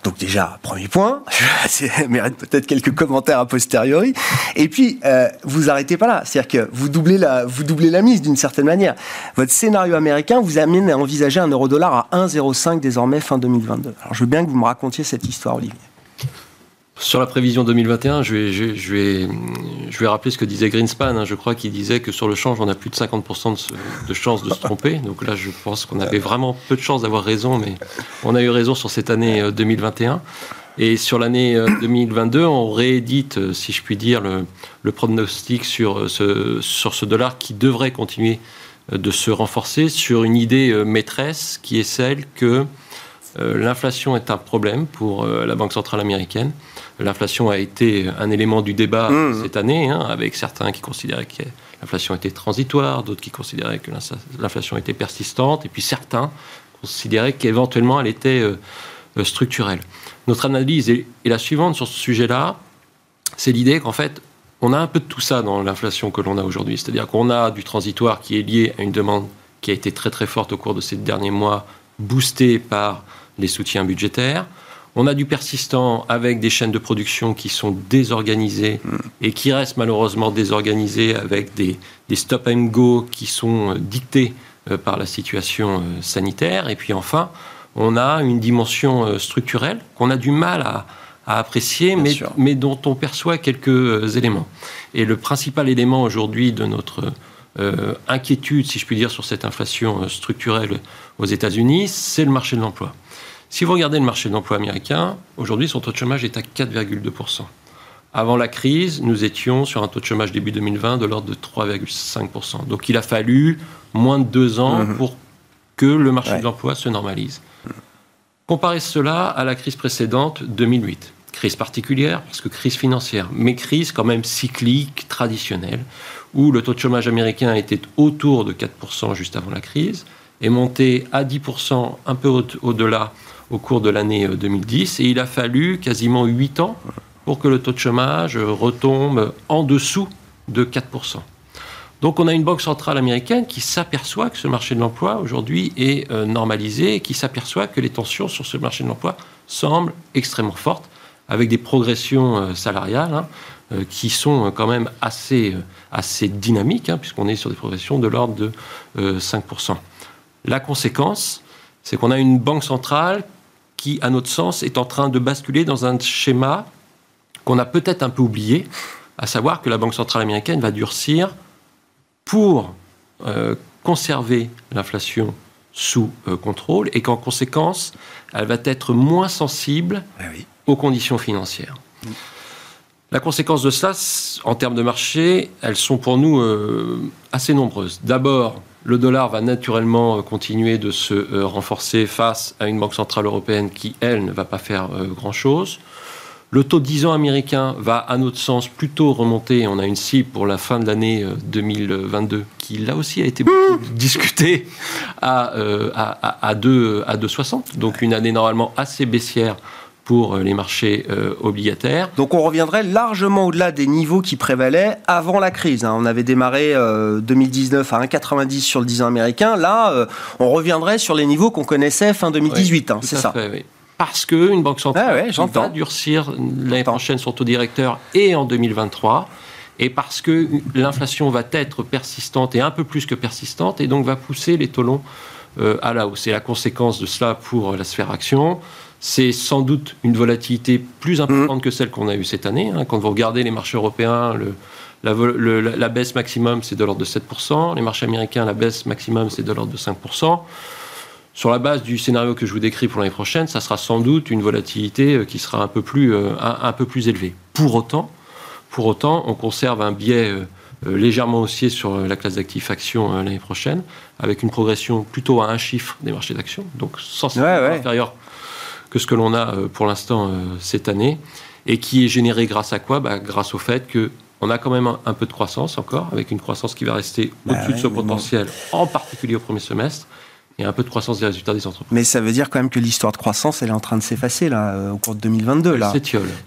A: Donc déjà, premier point, [laughs] ça mérite peut-être quelques commentaires a posteriori. Et puis, euh, vous arrêtez pas là. C'est-à-dire que vous doublez la, vous doublez la mise d'une certaine manière. Votre scénario américain vous amène à envisager un euro-dollar à 1,05 désormais fin 2022. Alors je veux bien que vous me racontiez cette histoire, Olivier.
E: Sur la prévision 2021, je vais, rappeler ce que disait Greenspan. Hein. Je crois qu'il disait que sur le change, on a plus de 50% de, chances de se tromper. Donc là, je pense qu'on avait vraiment peu de chances d'avoir raison, mais on a eu raison sur cette année 2021. Euh, Et sur l'année 2022, euh, on réédite, euh, si je puis dire, le, le pronostic sur ce dollar qui devrait continuer de se renforcer sur une idée maîtresse qui est celle que l'inflation est un problème pour la Banque centrale américaine L'inflation a été un élément du débat mmh. cette année, hein, avec certains qui considéraient que l'inflation était transitoire, d'autres qui considéraient que l'inflation était persistante, et puis certains considéraient qu'éventuellement elle était euh, euh, structurelle. Notre analyse est, la suivante sur ce sujet-là, c'est l'idée qu'en fait, on a un peu de tout ça dans l'inflation que l'on a aujourd'hui. C'est-à-dire qu'on a du transitoire qui est lié à une demande qui a été très très forte au cours de ces derniers mois, boostée par les soutiens budgétaires. On a du persistant avec des chaînes de production qui sont désorganisées hmm. et qui restent malheureusement désorganisées avec des, stop and go qui sont euh, dictés euh, par la situation euh, sanitaire. Et puis enfin, on a une dimension structurelle qu'on a du mal à, apprécier, mais, dont on perçoit quelques éléments. Et le principal élément aujourd'hui de notre inquiétude, si je puis dire, sur cette inflation structurelle aux États-Unis, c'est le marché de l'emploi. Si vous regardez le marché de l'emploi américain, aujourd'hui, son taux de chômage est à 4,2%. Avant la crise, nous étions sur un taux de chômage début 2020 de l'ordre de 3,5%. Donc il a fallu moins de deux ans mmh. pour que le marché de l'emploi se normalise. Comparez cela à la crise précédente, 2008. Crise particulière, parce que crise financière, mais crise quand même cyclique, traditionnelle, où le taux de chômage américain était autour de 4% juste avant la crise, est monté à 10%, un peu au-delà au cours de l'année 2010, euh, et il a fallu quasiment 8 ans pour que le taux de chômage retombe en dessous de 4%. Donc on a une banque centrale américaine qui s'aperçoit que ce marché de l'emploi aujourd'hui est euh, normalisé et qui s'aperçoit que les tensions sur ce marché de l'emploi semblent extrêmement fortes, avec des progressions euh, salariales hein, qui sont quand même assez, assez dynamiques, hein, puisqu'on est sur des progressions de l'ordre de 5%. La conséquence, c'est qu'on a une banque centrale qui, à notre sens, est en train de basculer dans un schéma qu'on a peut-être un peu oublié, à savoir que la Banque centrale américaine va durcir pour euh, conserver l'inflation sous euh, contrôle et qu'en conséquence, elle va être moins sensible ah aux conditions financières. La conséquence de cela, en termes de marché, elles sont pour nous euh, assez nombreuses. D'abord, le dollar va naturellement continuer de se renforcer face à une banque centrale européenne qui, elle, ne va pas faire grand-chose. Le taux de 10 ans américain va, à notre sens, plutôt remonter. On a une cible pour la fin de l'année 2022 euh, qui, là aussi, a été beaucoup mmh. discutée à, euh, à, à, 2,60. Donc une année normalement assez baissière pour euh, les marchés obligataires.
A: Donc on reviendrait largement au-delà des niveaux qui prévalaient avant la crise. Hein. On avait démarré 2019 à 1,90 sur le 10 ans américain. Là, on reviendrait sur les niveaux qu'on connaissait fin 2018. Hein, c'est ça.
E: Fait, oui parce qu'une banque centrale ah va durcir l'année prochaine son taux directeur et en 2023 et parce que l'inflation va être persistante et un peu plus que persistante, et donc va pousser les taux longs euh, à la hausse. Et la conséquence de cela pour la sphère action, c'est sans doute une volatilité plus importante mmh. que celle qu'on a eue cette année. Hein. Quand vous regardez les marchés européens, le, la, la, baisse maximum, c'est de l'ordre de 7%. Les marchés américains, la baisse maximum, c'est de l'ordre de 5%. Sur la base du scénario que je vous décris pour l'année prochaine, ça sera sans doute une volatilité euh, qui sera un peu plus, euh, un, peu plus élevée. Pour autant, pour autant, on conserve un biais euh, légèrement haussier sur la classe d'actifs actions l'année prochaine, avec une progression plutôt à un chiffre des marchés d'actions, donc sensiblement inférieure que ce que l'on a pour l'instant cette année, et qui est généré grâce à quoi? Bah, Grâce au fait que on a quand même un, peu de croissance encore, avec une croissance qui va rester bah au-dessus de ce potentiel, en particulier au premier semestre, et un peu de croissance des résultats des entreprises.
A: Mais ça veut dire quand même que l'histoire de croissance, elle est en train de s'effacer là, euh, au cours de 2022. Là.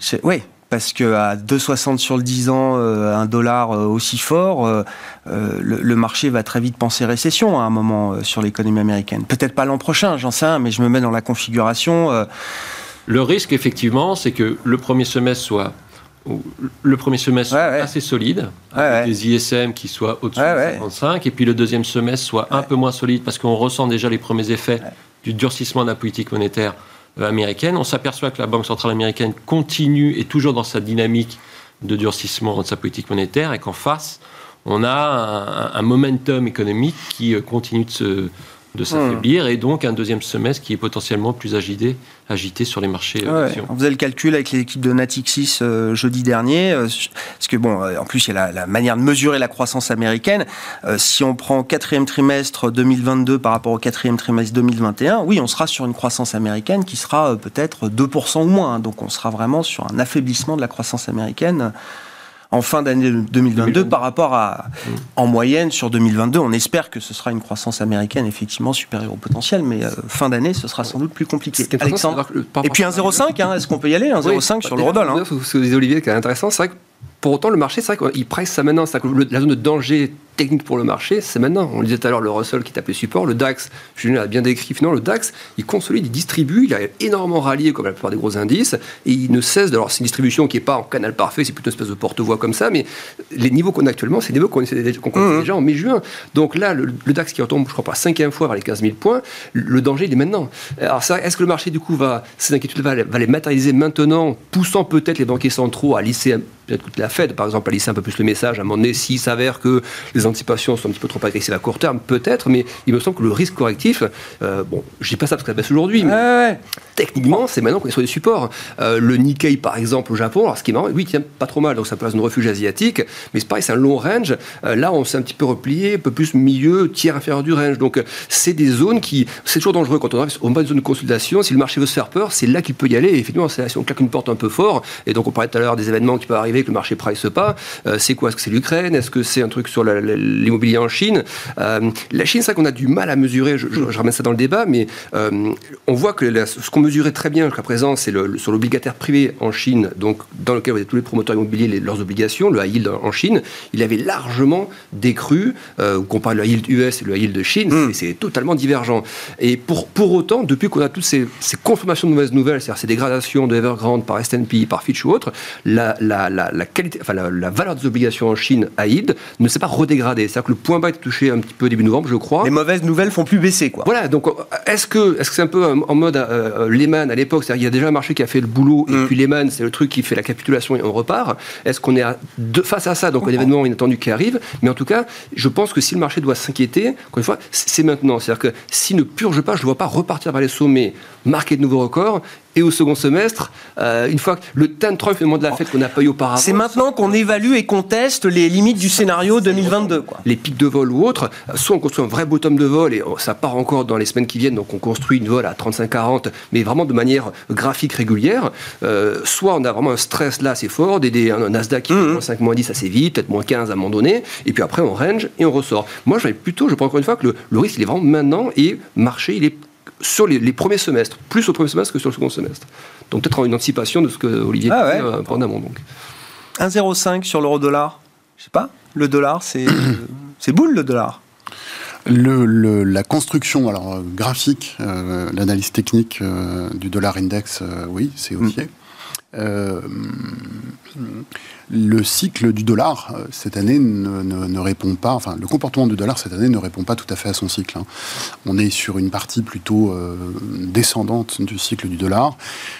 E: C'est
A: Oui, parce qu'à 2,60 sur le 10 ans, euh, un dollar euh, aussi fort, le, marché va très vite penser récession à un moment sur l'économie américaine. Peut-être pas l'an prochain, j'en sais rien, mais je me mets dans la configuration.
E: Le risque, effectivement, c'est que le premier semestre soit le premier semestre assez solide, avec des ISM qui soient au-dessus de 55, et puis le deuxième semestre soit un peu moins solide parce qu'on ressent déjà les premiers effets du durcissement de la politique monétaire euh, On s'aperçoit que la Banque centrale américaine continue et toujours dans sa dynamique de durcissement de sa politique monétaire et qu'en face, on a un, un, momentum économique qui euh, continue de se, de s'affaiblir et donc un deuxième semestre qui est potentiellement plus agité, agité sur les marchés
A: euh, On faisait le calcul avec l'équipe de Natixis euh, jeudi dernier, euh, parce que bon, en plus il y a la, manière de mesurer la croissance américaine. si on prend quatrième trimestre 2022 par rapport au quatrième trimestre 2021, oui, on sera sur une croissance américaine qui sera peut-être 2% ou moins. Donc on sera vraiment sur un affaiblissement de la croissance américaine en fin d'année 2022 par rapport à, mmh. en moyenne sur 2022. On espère que ce sera une croissance américaine effectivement supérieure au potentiel, mais euh, fin d'année, ce sera sans doute plus compliqué. Alexandre. Et puis un 0,5, hein, est-ce qu'on peut y aller Un 0,5 sur le hein.
C: Ce que vous dites Olivier, qui est intéressant, c'est vrai que pour autant, le marché, c'est vrai qu'il presse ça maintenant. Que la zone de danger technique pour le marché, c'est maintenant. On le disait tout à l'heure, le Russell qui tape les supports, le DAX, Julien l'a bien décrit, finalement, le DAX, il consolide, il distribue, il a énormément rallié comme la plupart des gros indices, et il ne cesse de. Alors, c'est une distribution qui n'est pas en canal parfait, c'est plutôt une espèce de porte-voix comme ça, mais les niveaux qu'on a actuellement, c'est des niveaux qu'on connaissait mmh. déjà en mai-juin. Donc là, le, DAX qui retombe, je crois, pour la cinquième fois vers les 15 000 points, le danger, il est maintenant. Alors, est-ce que le marché, du coup, va, ces inquiétudes va, va les matérialiser maintenant, poussant peut-être les banquiers centraux à lisser peut-être la Fed, par exemple, a lissé un peu plus le message. À un moment donné, s'il s'avère que les les anticipations sont un petit peu trop agressives à court terme, peut-être, mais il me semble que le risque correctif, euh, bon, je dis pas ça parce que ça baisse aujourd'hui, mais techniquement, c'est maintenant qu'on est sur des supports. Euh, le Nikkei, par exemple, au Japon, alors ce qui est marrant, oui, il tient pas trop mal, donc ça place une refuge asiatique, mais c'est pareil, c'est un long range. Euh, là, on s'est un petit peu replié, un peu plus milieu, tiers inférieur du range. Donc, c'est des zones qui, c'est toujours dangereux quand on arrive au bas de zone de consultation. Si le marché veut se faire peur, c'est là qu'il peut y aller. Et effectivement, si on claque une porte un peu fort, et donc on parlait tout à l'heure des événements qui peuvent arriver que le marché price pas, c'est quoi? Est-ce que c'est l'Ukraine? Est-ce que c'est un truc sur l'immobilier en Chine La Chine, c'est ça qu'on a du mal à mesurer. Je, je, ramène ça dans le débat, mais on voit que ce qu'on mesurait très bien jusqu'à présent, c'est le, sur l'obligataire privé en Chine, donc dans lequel vous avez tous les promoteurs immobiliers, leurs obligations, le high yield en Chine, il avait largement décru. Euh, comparé le high yield US et le high yield de Chine, hmm. c'est totalement divergent. Et pour, pour autant, depuis qu'on a toutes ces, ces consommations de mauvaises nouvelles, c'est-à-dire ces dégradations de Evergrande par S&P, par Fitch ou autre, la, la, la, qualité, enfin la, valeur des obligations en Chine high yield ne s'est pas redégradée. C'est-à-dire que le point bas est touché un petit peu début novembre, je crois.
A: Les mauvaises nouvelles font plus baisser, quoi.
C: Voilà. Donc, est-ce que, est-ce que c'est un peu en mode euh, Lehman à l'époque, c'est-à-dire il y a déjà un marché qui a fait le boulot, et mm. puis Lehman, c'est le truc qui fait la capitulation et on repart. Est-ce qu'on est à face à ça, donc un événement inattendu qui arrive? Mais en tout cas, je pense que si le marché doit s'inquiéter, encore une fois, c'est maintenant. C'est-à-dire que s'il ne purge pas, je ne vois pas repartir vers les sommets, marquer de nouveaux records, et au second semestre, euh, une fois que le Trump fait de la fête qu'on n'a pas eu auparavant.
A: C'est maintenant qu'on évalue et qu'on teste les limites du scénario 2022. Quoi.
C: Les pics de vol ou autres, soit on construit un vrai bottom de vol et ça part encore dans les semaines qui viennent, donc on construit une vol à 35-40, mais vraiment de manière graphique régulière. Euh, soit on a vraiment un stress là assez fort, des, un Nasdaq qui fait moins 5, moins 10 assez vite, peut-être moins 15 à un moment donné, et puis après on range et on ressort. Moi, j'avais plutôt, je pense encore une fois que le, le risque il est vraiment maintenant et marché il est sur les, premiers semestres, plus au premier semestre que sur le second semestre. Donc peut-être une anticipation de ce que Olivier
A: ah ouais.
C: Euh, en amont. Donc.
A: 1,05 sur l'euro dollar. Je sais pas. Le dollar, c'est [coughs] c'est boule le dollar.
D: Le, la construction, alors graphique, euh, l'analyse technique euh, du dollar index, oui, c'est haussier. Euh, le cycle du dollar euh, cette année ne, répond pas, enfin le comportement du dollar cette année ne répond pas tout à fait à son cycle. Hein. On est sur une partie plutôt euh, descendante du cycle du dollar.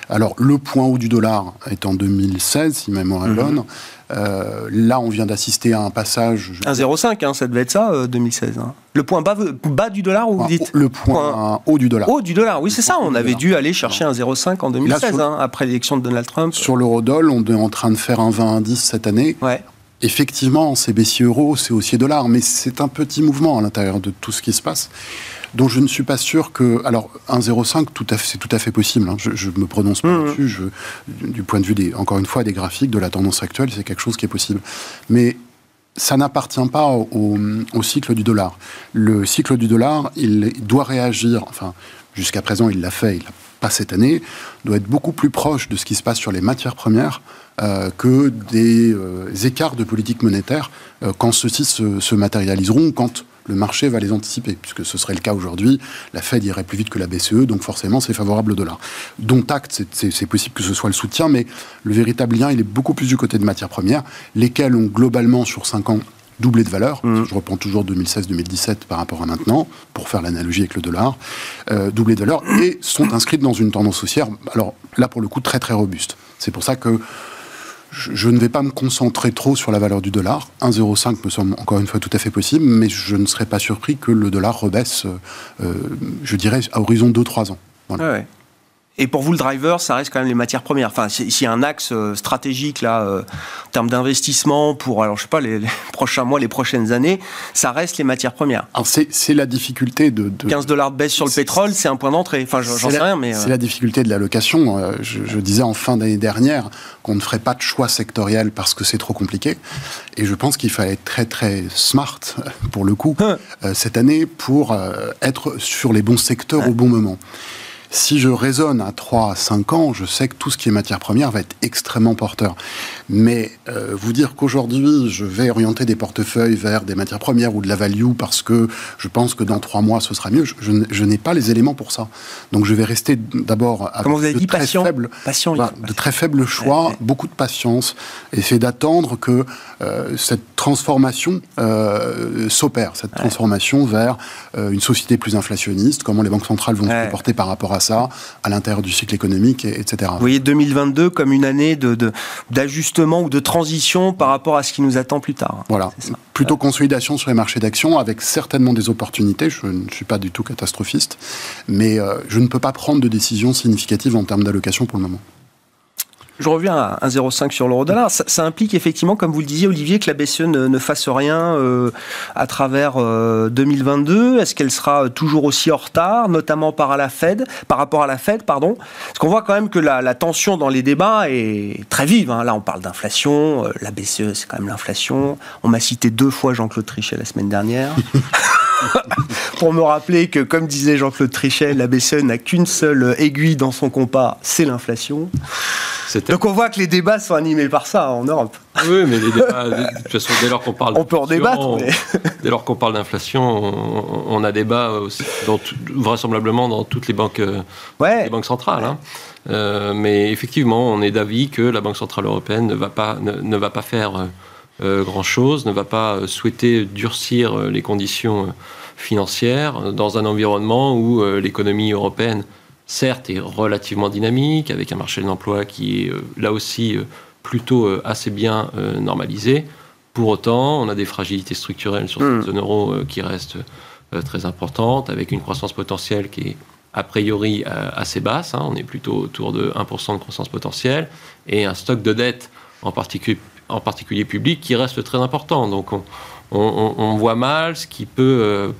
D: Alors le point haut du dollar est en 2016, si ma mémoire est mhm. bonne. Euh, là, on vient d'assister à un passage.
A: 1,05, hein, ça devait être ça, 2016. Hein. Le point bas, bas du dollar, ou vous dites
D: Le point, haut du dollar.
A: Haut du dollar, oui, c'est ça. On avait dû aller chercher un 0,5 en 2016, après l'élection de Donald Trump.
D: Sur l'eurodoll, on est en train de faire un 20 10 cette année.
A: Ouais.
D: Effectivement, c'est baissier euro, c'est haussier dollar, mais c'est un petit mouvement à l'intérieur de tout ce qui se passe. Donc je ne suis pas sûr que. Alors, 1,05, tout c'est tout à fait possible. Hein. Je, ne me prononce pas mmh. dessus. du point de vue, des, encore une fois, des graphiques, de la tendance actuelle, c'est quelque chose qui est possible. Mais ça n'appartient pas au, au, cycle du dollar. Le cycle du dollar, il doit réagir. Enfin, jusqu'à présent, il l'a fait. Il l'a pas cette année. Doit être beaucoup plus proche de ce qui se passe sur les matières premières euh, que des euh, écarts de politique monétaire euh, quand ceux-ci se, matérialiseront, quand le marché va les anticiper, puisque ce serait le cas aujourd'hui. La Fed irait plus vite que la BCE, donc forcément c'est favorable au dollar. Dont acte, c'est possible que ce soit le soutien, mais le véritable lien, il est beaucoup plus du côté de matières premières, lesquelles ont globalement sur 5 ans doublé de valeur. Mmh. Je reprends toujours 2016-2017 par rapport à maintenant, pour faire l'analogie avec le dollar. doublé de valeur et sont inscrites dans une tendance haussière, alors là pour le coup très très robuste. C'est pour ça que je, ne vais pas me concentrer trop sur la valeur du dollar. 1,05 me semble encore une fois tout à fait possible, mais je ne serais pas surpris que le dollar rebaisse, euh, je dirais, à horizon 2-3 ans.
A: Et pour vous, le driver, ça reste quand même les matières premières. Enfin, s'il y a un axe euh, stratégique là, euh, en termes d'investissement pour, alors je sais pas, les, [laughs] prochains mois, les prochaines années, ça reste les matières premières.
D: Alors c'est la difficulté de,
A: 15 dollars de baisse sur le pétrole, c'est un point d'entrée. Enfin, j'en sais rien, mais
D: c'est la difficulté de l'allocation. Je, je, disais en fin d'année dernière qu'on ne ferait pas de choix sectoriel parce que c'est trop compliqué. Et je pense qu'il fallait être très très smart pour le coup hein. euh, cette année pour être sur les bons secteurs au bon moment. Si je raisonne à 3 à 5 ans, je sais que tout ce qui est matière première va être extrêmement porteur. Mais euh, vous dire qu'aujourd'hui, je vais orienter des portefeuilles vers des matières premières ou de la value parce que je pense que dans 3 mois, ce sera mieux, je, n'ai pas les éléments pour ça. Donc je vais rester d'abord
A: avec vous avez de, dit, très faibles,
D: de très faibles choix, beaucoup de patience, et c'est d'attendre que euh, cette transformation euh, s'opère, cette transformation vers une société plus inflationniste, comment les banques centrales vont se comporter par rapport à ça à l'intérieur du cycle économique, etc.
A: Vous voyez 2022 comme une année d'ajustement de, ou de transition par rapport à ce qui nous attend plus tard.
D: Voilà. Plutôt consolidation sur les marchés d'actions avec certainement des opportunités. Je ne suis pas du tout catastrophiste, mais euh, je ne peux pas prendre de décision significative en termes d'allocation pour le moment.
A: Je reviens à 1,05 sur l'euro dollar. Ça, implique effectivement, comme vous le disiez, Olivier, que la BCE ne, fasse rien euh, à travers 2022. Euh, Est-ce qu'elle sera toujours aussi en retard, notamment par la Fed, par rapport à la Fed, pardon? Parce qu'on voit quand même que la, tension dans les débats est très vive. Hein. Là, on parle d'inflation. Euh, la BCE, c'est quand même l'inflation. On m'a cité deux fois Jean-Claude Trichet la semaine dernière. [laughs] [laughs] pour me rappeler que, comme disait Jean-Claude Trichet, la BCE n'a qu'une seule aiguille dans son compas, c'est l'inflation. Donc on voit que les débats sont animés par ça en Europe.
E: Oui, mais les débats, de toute façon, dès lors qu'on parle
A: on peut en débattre.
E: Dès lors qu'on parle d'inflation, on, a débat aussi, dans vraisemblablement dans toutes les banques, les banques centrales. Hein. Euh, mais effectivement, on est d'avis que la Banque centrale européenne ne va pas, ne, va pas faire euh, grand-chose, ne va pas souhaiter durcir les conditions financières dans un environnement où l'économie européenne certes, est relativement dynamique, avec un marché de l'emploi qui est euh, là aussi euh, plutôt euh, assez bien normalisé. Pour autant, on a des fragilités structurelles sur cette hmm. zone euro qui restent très importantes, avec une croissance potentielle qui est a priori assez basse. Hein. on est plutôt autour de 1% de croissance potentielle, et un stock de dette, en particulier, en particulier public, qui reste très important. Donc on, voit mal ce qui peut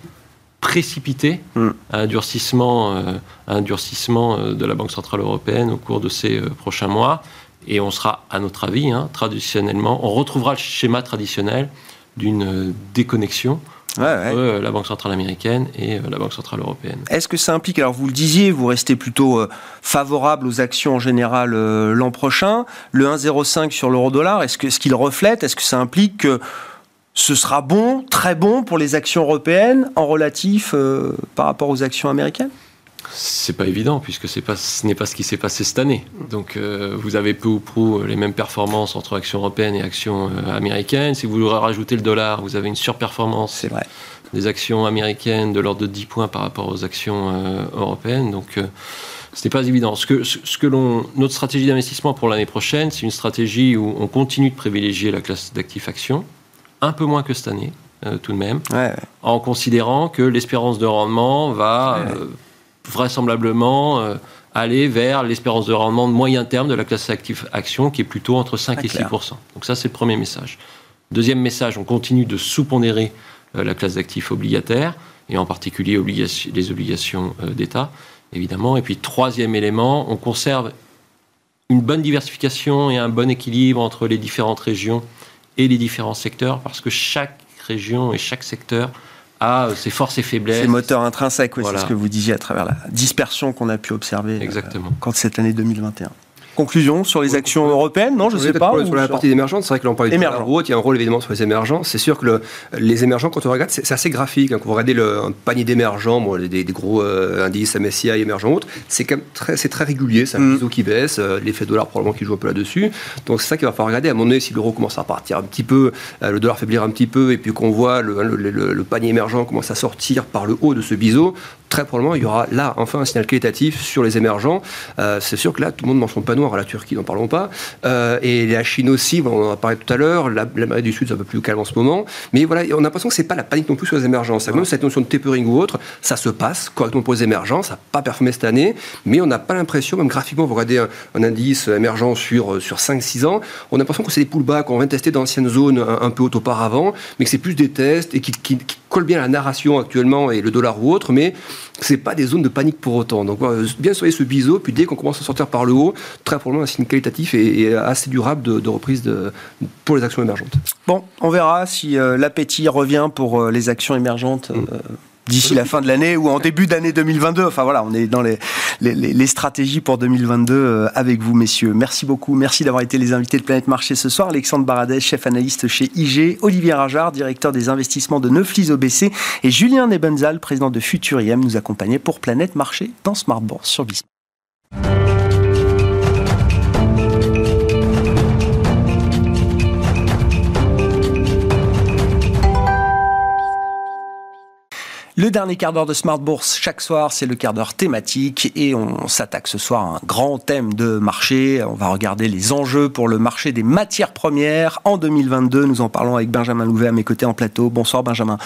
E: précipiter hmm. un durcissement, euh, un durcissement euh, de la Banque Centrale Européenne au cours de ces euh, prochains mois. Et on sera, à notre avis, hein, traditionnellement, on retrouvera le schéma traditionnel d'une déconnexion entre la Banque Centrale Américaine et la Banque Centrale Européenne.
A: Est-ce que ça implique, alors vous le disiez, vous restez plutôt favorable aux actions en général l'an prochain, le 1,05 sur l'euro-dollar, est-ce qu'il reflète, est-ce que ça implique que ce sera bon, très bon pour les actions européennes en relatif euh, par rapport aux actions américaines?
E: C'est pas évident puisque c'est pas, ce n'est pas ce qui s'est passé cette année. Donc euh, vous avez peu ou prou les mêmes performances entre actions européennes et actions euh, américaines. Si vous rajoutez le dollar, vous avez une surperformance
A: vrai.
E: des actions américaines de l'ordre de 10 points par rapport aux actions européennes. Donc ce n'est pas évident. Ce que, ce que l'on, notre stratégie d'investissement pour l'année prochaine, c'est une stratégie où on continue de privilégier la classe d'actifs actions un peu moins que cette année, euh, tout de même, en considérant que l'espérance de rendement va euh, vraisemblablement euh, aller vers l'espérance de rendement de moyen terme de la classe active action, qui est plutôt entre 5 et 6% Donc ça, c'est le premier message. Deuxième message, on continue de sous-pondérer la classe d'actifs obligataires, et en particulier les obligations d'État, évidemment. Et puis troisième élément, on conserve une bonne diversification et un bon équilibre entre les différentes régions et les différents secteurs, parce que chaque région et chaque secteur a ses forces et faiblesses.
A: Ses moteurs intrinsèques, c'est ce que vous disiez à travers la dispersion qu'on a pu observer
E: euh, Exactement.
A: quand cette année 2021. Conclusion sur les actions européennes Non, je ne sais pas.
C: Sur la partie émergente, c'est vrai que l'on parle de il y a un rôle évidemment sur les émergents. C'est sûr que les émergents, quand on regarde, c'est assez graphique. Hein. Quand vous regardez le, un panier d'émergents, bon, des, des, gros euh, indices MSCI émergents autres, c'est très, très régulier. C'est un mm. qui baisse, euh, l'effet dollar probablement qui joue un peu là-dessus. Donc c'est ça qu'il va falloir regarder. À moment donné, si l'euro commence à partir un petit peu, euh, le dollar faiblir un petit peu, et puis qu'on voit le, le, panier émergent commence à sortir par le haut de ce biseau, très probablement il y aura là enfin un signal qualitatif sur les émergents. c'est sûr que là, tout le monde mange son pas la Turquie, n'en parlons pas. Euh, et la Chine aussi, on en a parlé tout à l'heure, l'Amérique du Sud, c'est un peu plus calme en ce moment. Mais voilà, on a l'impression que c'est pas la panique non plus sur les émergences. Même cette notion de tapering ou autre, ça se passe correctement pour les émergents, ça n'a pas performé cette année, mais on n'a pas l'impression, même graphiquement, vous regardez un, indice émergent sur, sur 5-6 ans, on a l'impression que c'est des pullbacks, qu'on vient de tester d'anciennes zones un, peu hautes auparavant, mais que c'est plus des tests et qui, qui, qui collent bien à la narration actuellement et le dollar ou autre, mais c'est pas des zones de panique pour autant. Donc bien soyez ce biseau, puis dès qu'on commence à sortir par le haut, très probablement un signe qualitatif et, assez durable de, reprise de, pour les actions émergentes.
A: Bon, on verra si euh, l'appétit revient pour euh, les actions émergentes. Mm. Euh, d'ici la fin de l'année ou en début d'année 2022. Enfin voilà, on est dans les, les, stratégies pour 2022 avec vous, messieurs. Merci beaucoup. Merci d'avoir été les invités de Planète Marché ce soir. Alexandre Baradès, chef analyste chez IG, Olivier Rajard, directeur des investissements de Neuflis OBC et Julien Nebenzal, président de Futuriem, nous accompagnaient pour Planète Marché dans Smart Bourse sur Bismarck. Le dernier quart d'heure de Smart Bourse chaque soir, c'est le quart d'heure thématique et on s'attaque ce soir à un grand thème de marché. On va regarder les enjeux pour le marché des matières premières en 2022. Nous en parlons avec Benjamin Louvet à mes côtés en plateau. Bonsoir Benjamin.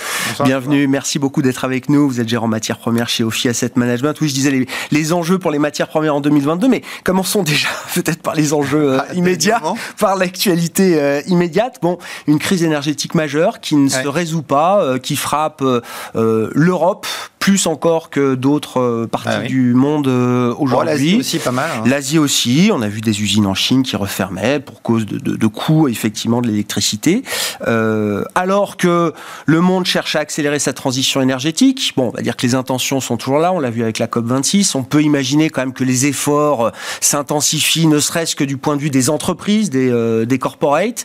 A: Bienvenue. Merci beaucoup d'être avec nous. Vous êtes gérant matières premières chez Ophi Asset Management. Oui, je disais les, les, enjeux pour les matières premières en 2022, mais commençons [laughs] déjà peut-être par les enjeux euh, ah, immédiats, par l'actualité euh, immédiate. Bon, une crise énergétique majeure qui ne se résout pas, euh, qui frappe l'Europe plus encore que d'autres euh, parties ah du monde euh, aujourd'hui.
F: L'Asie aussi pas mal. Hein.
A: L'Asie aussi, on a vu des usines en Chine qui refermaient pour cause de, de, de coûts effectivement de l'électricité. Euh, alors que le monde cherche à accélérer sa transition énergétique, bon, on va dire que les intentions sont toujours là, on l'a vu avec la COP26, on peut imaginer quand même que les efforts euh, s'intensifient, ne serait-ce que du point de vue des entreprises, des, euh, des corporates.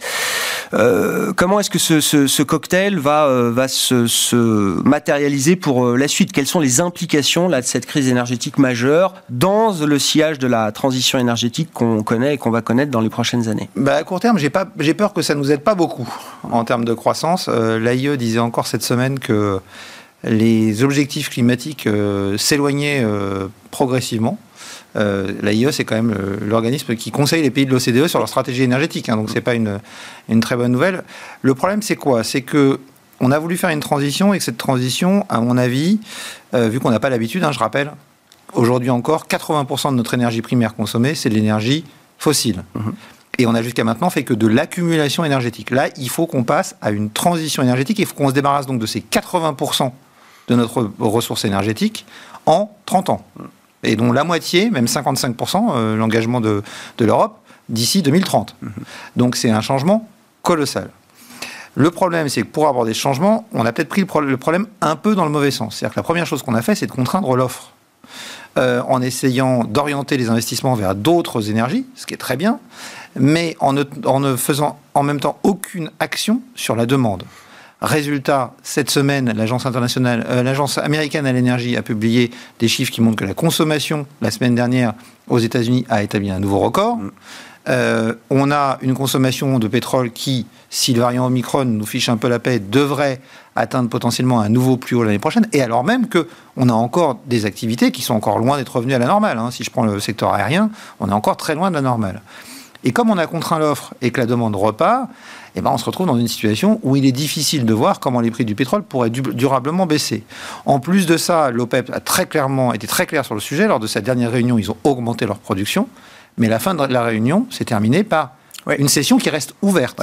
A: Euh, comment est-ce que ce, ce, ce, cocktail va, va se, se matérialiser pour la suite? Quelles sont les implications là, de cette crise énergétique majeure dans le sillage de la transition énergétique qu'on connaît et qu'on va connaître dans les prochaines années?
F: Bah, À court terme, j'ai peur que ça ne nous aide pas beaucoup en termes de croissance. Euh, L'AIE disait encore cette semaine que les objectifs climatiques euh, s'éloignaient euh, progressivement. Euh, L'AIE, c'est quand même l'organisme qui conseille les pays de l'OCDE sur leur stratégie énergétique, hein, donc c'est pas une, une, très bonne nouvelle. Le problème, c'est quoi? C'est que on a voulu faire une transition et que cette transition, à mon avis, euh, vu qu'on n'a pas l'habitude, hein, je rappelle, aujourd'hui encore, 80% de notre énergie primaire consommée, c'est de l'énergie fossile. Mhm. Et on a jusqu'à maintenant fait que de l'accumulation énergétique. Là, il faut qu'on passe à une transition énergétique. Il faut qu'on se débarrasse donc de ces 80% de notre ressource énergétique en 30 ans. Et dont la moitié, même 55%, euh, l'engagement de, de l'Europe, d'ici 2030. Mhm. Donc c'est un changement colossal. Le problème, c'est que pour avoir des changements, on a peut-être pris le problème un peu dans le mauvais sens. C'est-à-dire que la première chose qu'on a fait, c'est de contraindre l'offre. Euh, en essayant d'orienter les investissements vers d'autres énergies, ce qui est très bien, mais en ne, faisant en même temps aucune action sur la demande. Résultat, cette semaine, l'agence euh, l'agence américaine à l'énergie a publié des chiffres qui montrent que la consommation la semaine dernière aux États-Unis a établi un nouveau record. Euh, on a une consommation de pétrole qui, si le variant Omicron nous fiche un peu la paix, devrait atteindre potentiellement un nouveau plus haut l'année prochaine, et alors même qu'on a encore des activités qui sont encore loin d'être revenues à la normale. Hein. Si je prends le secteur aérien, on est encore très loin de la normale. Et comme on a contraint l'offre et que la demande repart, eh ben on se retrouve dans une situation où il est difficile de voir comment les prix du pétrole pourraient durablement baisser. En plus de ça, l'OPEP a très clairement été très clair sur le sujet. Lors de sa dernière réunion, ils ont augmenté leur production. Mais la fin de la réunion s'est terminée par une session qui reste ouverte.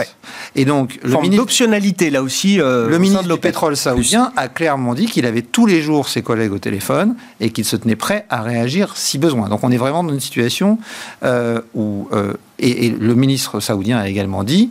A: Et donc, le ministre d'optionnalité là aussi.
F: Euh, le ministre du pétrole saoudien a clairement dit qu'il avait tous les jours ses collègues au téléphone et qu'il se tenait prêt à réagir si besoin. Donc, on est vraiment dans une situation euh, où euh, et, le ministre saoudien a également dit.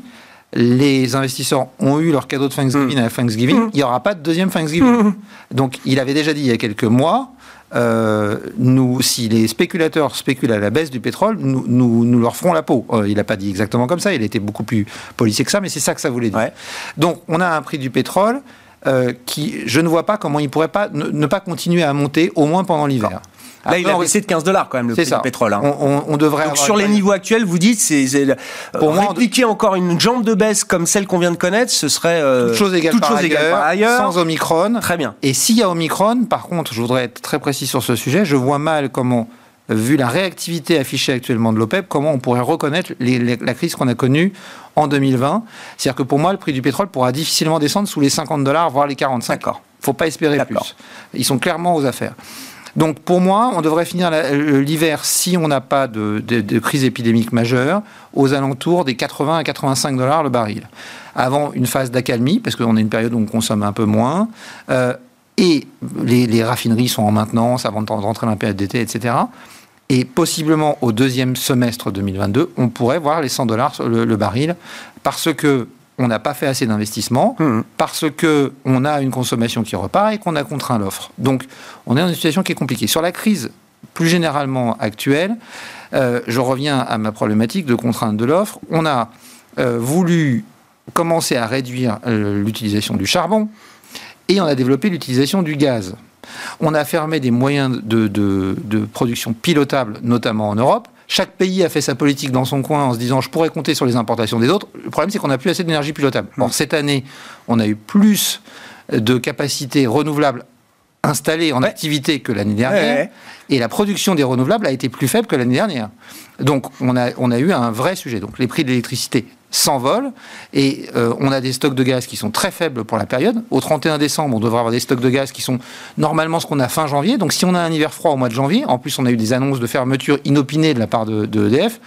F: Les investisseurs ont eu leur cadeau de Thanksgiving mm. à Thanksgiving. Mm. Il n'y aura pas de deuxième Thanksgiving. Mm. Donc, il avait déjà dit il y a quelques mois euh, nous, si les spéculateurs spéculent à la baisse du pétrole, nous, nous, leur ferons la peau. Euh, il n'a pas dit exactement comme ça, il était beaucoup plus policier que ça, mais c'est ça que ça voulait dire. Donc, on a un prix du pétrole euh, qui, je ne vois pas comment il pourrait pas ne, pas continuer à monter, au moins pendant l'hiver.
A: Là, il a baissé de 15 dollars quand même le prix du pétrole. Hein.
F: On, devrait.
A: Donc sur les niveaux actuels, vous dites, c'est pour répliquer encore une jambe de baisse comme celle qu'on vient de connaître, ce serait
F: euh, toute chose égale, par, ailleurs, sans Omicron.
A: Très bien.
F: Et s'il y a Omicron, par contre, je voudrais être très précis sur ce sujet. Je vois mal comment vu la réactivité affichée actuellement de l'OPEP, comment on pourrait reconnaître la crise qu'on a connue en 2020. C'est-à-dire que pour moi, le prix du pétrole pourra difficilement descendre sous les 50 dollars, voire les 45. D'accord. Faut pas espérer plus. Ils sont clairement aux affaires. Donc pour moi, on devrait finir l'hiver, si on n'a pas de, crise épidémique majeure, aux alentours des 80 à 85 dollars le baril. Avant une phase d'accalmie, parce qu'on est une période où on consomme un peu moins, euh, et les, raffineries sont en maintenance avant de rentrer dans la période d'été, etc. Et possiblement au deuxième semestre 2022, on pourrait voir les 100 dollars le baril, parce que on n'a pas fait assez d'investissements mmh. parce que on a une consommation qui repart et qu'on a contraint l'offre. Donc, on est dans une situation qui est compliquée. Sur la crise plus généralement actuelle, euh, je reviens à ma problématique de contrainte de l'offre. On a euh, voulu commencer à réduire euh, l'utilisation du charbon et on a développé l'utilisation du gaz. On a fermé des moyens de, de production pilotables, notamment en Europe, chaque pays a fait sa politique dans son coin en se disant je pourrais compter sur les importations des autres. Le problème, c'est qu'on n'a plus assez d'énergie pilotable. Or, cette année, on a eu plus de capacités renouvelables installés en activité que l'année dernière, et la production des renouvelables a été plus faible que l'année dernière. Donc on a, on a eu un vrai sujet. Donc les prix de l'électricité s'envolent et euh, on a des stocks de gaz qui sont très faibles pour la période. Au 31 décembre, on devrait avoir des stocks de gaz qui sont normalement ce qu'on a fin janvier. Donc si on a un hiver froid au mois de janvier, en plus on a eu des annonces de fermeture inopinées de la part de, de EDF,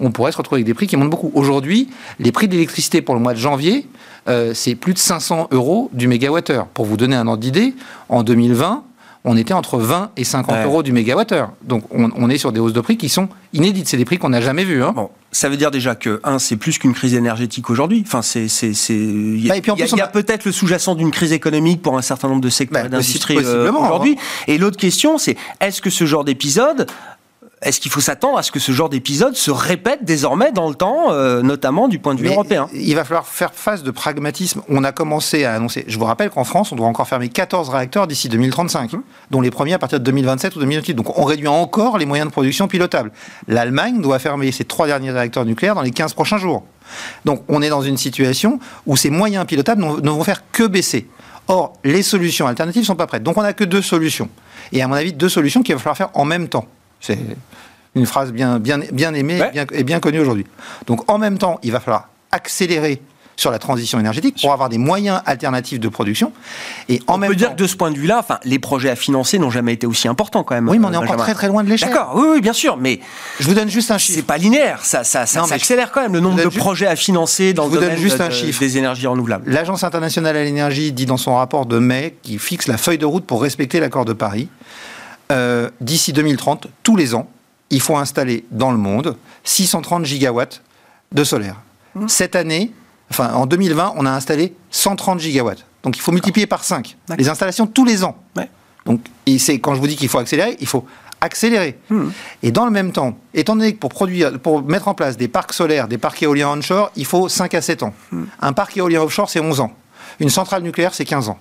F: on pourrait se retrouver avec des prix qui montent beaucoup. Aujourd'hui, les prix de l'électricité pour le mois de janvier, euh, c'est plus de 500 euros du mégawattheure. Pour vous donner un ordre d'idée, en 2020, on était entre 20 et 50 euros du mégawattheure. Donc on, est sur des hausses de prix qui sont inédites. C'est des prix qu'on n'a jamais vus. Hein.
A: Bon, ça veut dire déjà que, un, c'est plus qu'une crise énergétique aujourd'hui. Enfin, c'est. Il y a, bah, peut-être le sous-jacent d'une crise économique pour un certain nombre de secteurs bah, d'industrie euh, aujourd'hui. Hein. Et l'autre question, c'est est-ce que ce genre d'épisode est-ce qu'il faut s'attendre à ce que ce genre d'épisode se répète désormais dans le temps, euh, notamment du point de vue européen?
F: Il va falloir faire face de pragmatisme. On a commencé à annoncer. Je vous rappelle qu'en France, on doit encore fermer 14 réacteurs d'ici 2035, hum. dont les premiers à partir de 2027 ou 2028. Donc on réduit encore les moyens de production pilotables. L'Allemagne doit fermer ses trois derniers réacteurs nucléaires dans les 15 prochains jours. Donc on est dans une situation où ces moyens pilotables ne vont faire que baisser. Or, les solutions alternatives ne sont pas prêtes. Donc on n'a que deux solutions. Et à mon avis, deux solutions qu'il va falloir faire en même temps. C'est une phrase bien, bien, bien aimée et, bien, connue aujourd'hui. Donc en même temps, il va falloir accélérer sur la transition énergétique pour avoir des moyens alternatifs de production.
A: Et en on peut dire que de ce point de vue-là, enfin, les projets à financer n'ont jamais été aussi importants quand même.
F: Oui, mais on est encore très très loin de l'échelle.
A: D'accord, oui, oui, bien sûr, mais
F: je vous donne juste un chiffre.
A: C'est pas linéaire, ça, ça, ça, accélère quand même le nombre de projets à financer dans le domaine juste un chiffre. des énergies renouvelables.
F: L'Agence internationale à l'énergie dit dans son rapport de mai qui fixe la feuille de route pour respecter l'accord de Paris euh, d'ici 2030, tous les ans, il faut installer dans le monde 630 gigawatts de solaire. Mmh. Cette année, enfin en 2020, on a installé 130 gigawatts. Donc il faut multiplier par 5 les installations tous les ans. Donc c'est quand je vous dis qu'il faut accélérer, il faut accélérer. Mmh. Et dans le même temps, étant donné que pour produire, pour mettre en place des parcs solaires, des parcs éoliens onshore, il faut 5 à 7 ans. Mmh. Un parc éolien offshore, c'est 11 ans. Une centrale nucléaire, c'est 15 ans.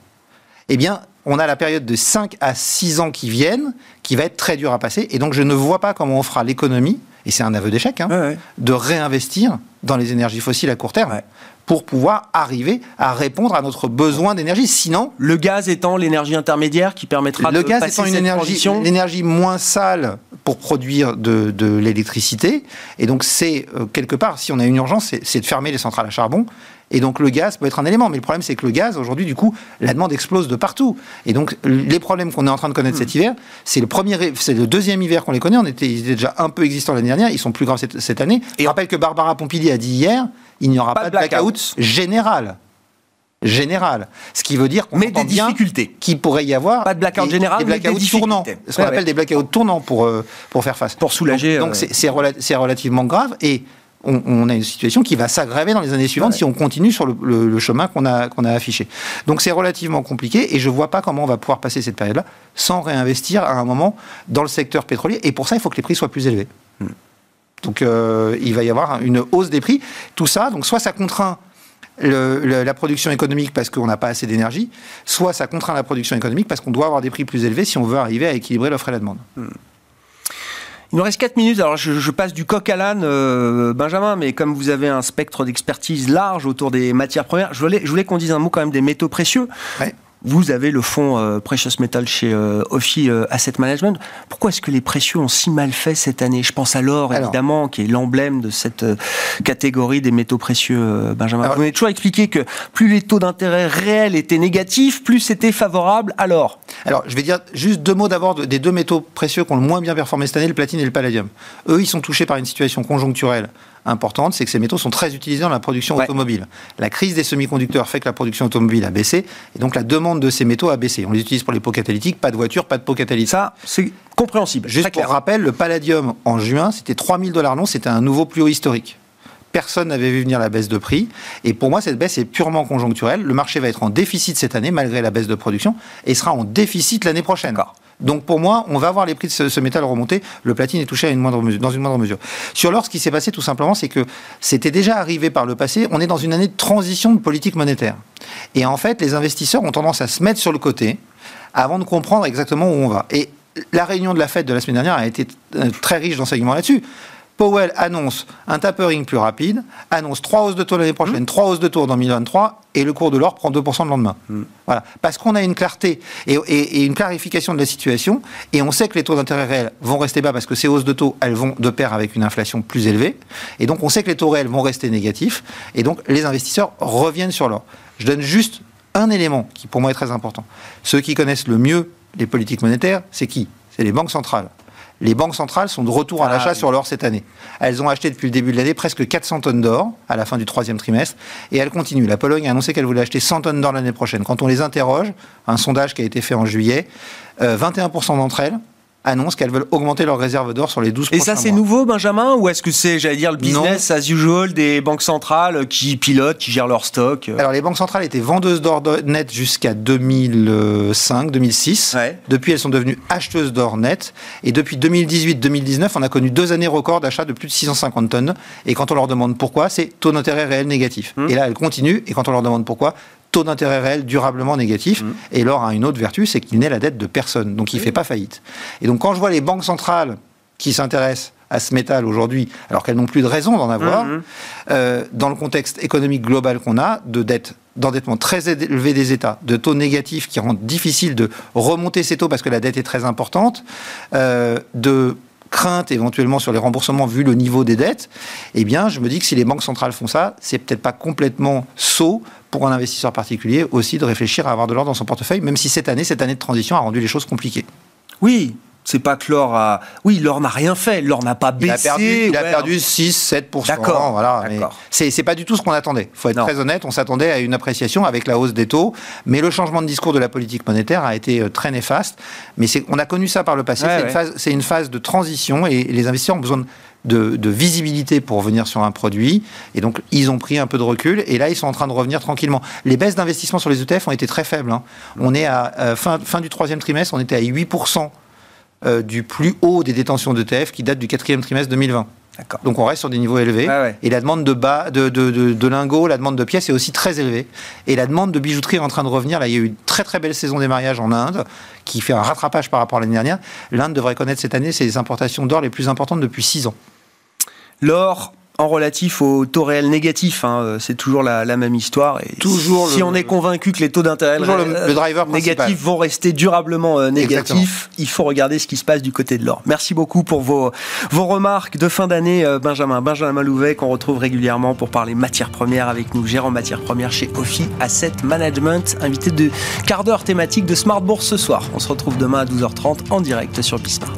F: Eh bien, on a la période de 5 à 6 ans qui viennent, qui va être très dur à passer. Et donc, je ne vois pas comment on fera l'économie, et c'est un aveu d'échec, hein, de réinvestir dans les énergies fossiles à court terme. pour pouvoir arriver à répondre à notre besoin d'énergie. Sinon,
A: le gaz étant l'énergie intermédiaire qui permettra
F: le
A: de
F: gaz étant une énergie, l'énergie moins sale pour produire de, l'électricité. Et donc, c'est euh, quelque part, si on a une urgence, c'est de fermer les centrales à charbon et donc le gaz peut être un élément. Mais le problème, c'est que le gaz, aujourd'hui, du coup, la demande explose de partout. Et donc les problèmes qu'on est en train de connaître cet hmm. hiver, c'est le premier, c'est le deuxième hiver qu'on les connaît. On était, ils étaient déjà un peu existants l'année dernière. Ils sont plus graves cette, année. Et je rappelle que Barbara Pompili a dit hier, il n'y aura pas, de blackout, général général. Ce qui veut dire qu'on
A: Mais des difficultés.
F: Qu'il pourrait y avoir.
A: Pas de blackout général,
F: des blackouts tournants. Ce qu'on appelle des blackouts tournants pour, euh, pour faire face.
A: Pour soulager.
F: Donc euh, c'est relativement grave. Et on, a une situation qui va s'aggraver dans les années suivantes si on continue sur le, chemin qu'on a, qu'on a affiché. Donc c'est relativement compliqué et je ne vois pas comment on va pouvoir passer cette période-là sans réinvestir à un moment dans le secteur pétrolier. Et pour ça, il faut que les prix soient plus élevés. Hmm. Donc euh, il va y avoir une hausse des prix. Tout ça, donc soit ça contraint la production économique parce qu'on n'a pas assez d'énergie, soit ça contraint la production économique parce qu'on doit avoir des prix plus élevés si on veut arriver à équilibrer l'offre et la demande. Hmm.
A: Il nous reste 4 minutes, alors je, passe du coq à l'âne, euh, Benjamin, mais comme vous avez un spectre d'expertise large autour des matières premières, je voulais, je voulais qu'on dise un mot quand même des métaux précieux. Vous avez le fonds euh, Precious Metal chez euh, euh, Asset Management. Pourquoi est-ce que les précieux ont si mal fait cette année? Je pense à l'or, évidemment, qui est l'emblème de cette catégorie des métaux précieux, Benjamin. vous m'avez toujours expliqué que plus les taux d'intérêt réels étaient négatifs, plus c'était favorable à l'or.
F: Alors, je vais dire juste deux mots d'abord des deux métaux précieux qui ont le moins bien performé cette année, le platine et le palladium. Eux, ils sont touchés par une situation conjoncturelle importante, c'est que ces métaux sont très utilisés dans la production automobile. La crise des semi-conducteurs fait que la production automobile a baissé, et donc la demande de ces métaux a baissé. On les utilise pour les pots catalytiques, pas de voiture, pas de pots catalytiques.
A: Ça, c'est compréhensible.
F: Juste pour rappel, le palladium en juin, c'était 3000 dollars non, c'était un nouveau plus haut historique. Personne n'avait vu venir la baisse de prix. Et pour moi, cette baisse est purement conjoncturelle. Le marché va être en déficit cette année, malgré la baisse de production, et sera en déficit l'année prochaine. Donc pour moi, on va voir les prix de ce, métal remonter. Le platine est touché dans une moindre mesure. Sur l'or, ce qui s'est passé tout simplement, c'est que c'était déjà arrivé par le passé. On est dans une année de transition de politique monétaire. Et en fait, les investisseurs ont tendance à se mettre sur le côté avant de comprendre exactement où on va. Et la réunion de la fête de la semaine dernière a été euh, très riche d'enseignements là-dessus Powell annonce un tapering plus rapide, annonce trois hausses de taux l'année prochaine, trois hausses de taux en 2023, et le cours de l'or prend 2% le lendemain. Voilà. Parce qu'on a une clarté et, et- et une clarification de la situation, et on sait que les taux d'intérêt réels vont rester bas parce que ces hausses de taux, elles vont de pair avec une inflation plus élevée, et donc on sait que les taux réels vont rester négatifs, et donc les investisseurs reviennent sur l'or. Je donne juste un élément qui pour moi est très important. Ceux qui connaissent le mieux les politiques monétaires, c'est qui? C'est les banques centrales. Les banques centrales sont de retour à
A: Ah,
F: l'achat
A: oui.
F: sur l'or cette année. Elles ont acheté depuis le début de l'année presque 400 tonnes d'or à la fin du troisième trimestre et elles continuent. La Pologne a annoncé qu'elle voulait acheter 100 tonnes d'or l'année prochaine. Quand on les interroge, un sondage qui a été fait en juillet, euh, 21% d'entre elles annoncent qu'elles veulent augmenter leurs réserves d'or sur les 12
A: Et ça, c'est nouveau, Benjamin Ou est-ce que c'est, j'allais dire, le business as usual des banques centrales qui pilotent, qui gèrent leur stock euh
F: Alors les banques centrales étaient vendeuses d'or net jusqu'à 2005, 2006.
A: Ouais.
F: Depuis, elles sont devenues acheteuses d'or net. Et depuis 2018-2019, on a connu deux années records d'achat de plus de 650 tonnes. Et quand on leur demande pourquoi, c'est taux d'intérêt réel négatif.
A: Mmh.
F: Et là, elles continuent. Et quand on leur demande pourquoi, taux d'intérêt réel durablement négatif.
A: Mmh.
F: Et l'or a une autre vertu, c'est qu'il n'est la dette de personne. Donc il ne fait pas faillite. Et donc quand je vois les banques centrales qui s'intéressent à ce métal aujourd'hui, alors qu'elles n'ont plus de raison d'en avoir,
A: Mhm.
F: euh, dans le contexte économique global qu'on a, de dette, d'endettement très élevé des États, de taux négatifs qui rendent difficile de remonter ces taux parce que la dette est très importante, euh, de crainte éventuellement sur les remboursements vu le niveau des dettes, eh bien, je me dis que si les banques centrales font ça, c'est peut-être pas complètement sot pour un investisseur particulier aussi de réfléchir à avoir de l'or dans son portefeuille, même si cette année, cette année de transition a rendu les choses compliquées.
A: Oui, c'est pas que l'or a. Oui, l'or n'a rien fait. L'or n'a pas
F: Il
A: baissé.
F: a perdu, il a
A: ouais.
F: perdu 6-7%.
A: D'accord,
F: Voilà,
A: d'accord.
F: c'est c'est pas du tout ce qu'on attendait. faut être
A: Non.
F: très honnête, on s'attendait à une appréciation avec la hausse des taux, mais le changement de discours de la politique monétaire a été euh, très néfaste. Mais on a connu ça par le passé.
A: Ouais,
F: c'est
A: ouais.
F: une, phase- c'est une phase de transition et les investisseurs ont besoin de, de- de visibilité pour venir sur un produit. Et donc, ils ont pris un peu de recul et là, ils sont en train de revenir tranquillement. Les baisses d'investissement sur les ETF ont été très faibles. hein. On est à euh, fin, fin du troisième trimestre, on était à 8% euh, du plus haut des détentions d'ETF qui date du quatrième trimestre 2020.
A: D'accord.
F: Donc on reste sur des niveaux élevés.
A: Ouais.
F: Et la demande de, bas, de, de, de, de lingots, la demande de pièces est aussi très élevée. Et la demande de bijouterie est en train de revenir. Là, il y a eu une très très belle saison des mariages en Inde qui fait un rattrapage par rapport à l'année dernière. L'Inde devrait connaître cette année ses importations d'or les plus importantes depuis 6 ans.
A: L'or en relatif au taux réel négatif, hein, euh, c'est toujours la, la même histoire. Et
F: Toujours
A: si
F: le-
A: on est convaincu que les taux d'intérêt
F: le-
A: euh,
F: le
A: négatifs vont rester durablement euh, négatifs, il faut regarder ce qui se passe du côté de l'or. Merci beaucoup pour vos, vos remarques de fin d'année, euh, Benjamin. Benjamin Louvet, qu'on retrouve régulièrement pour parler matières premières avec nous, gérant matières premières chez Ophi Asset Management, invité de quart d'heure thématique de Smart Bourse ce soir. On se retrouve demain à 12h30 en direct sur Bismart.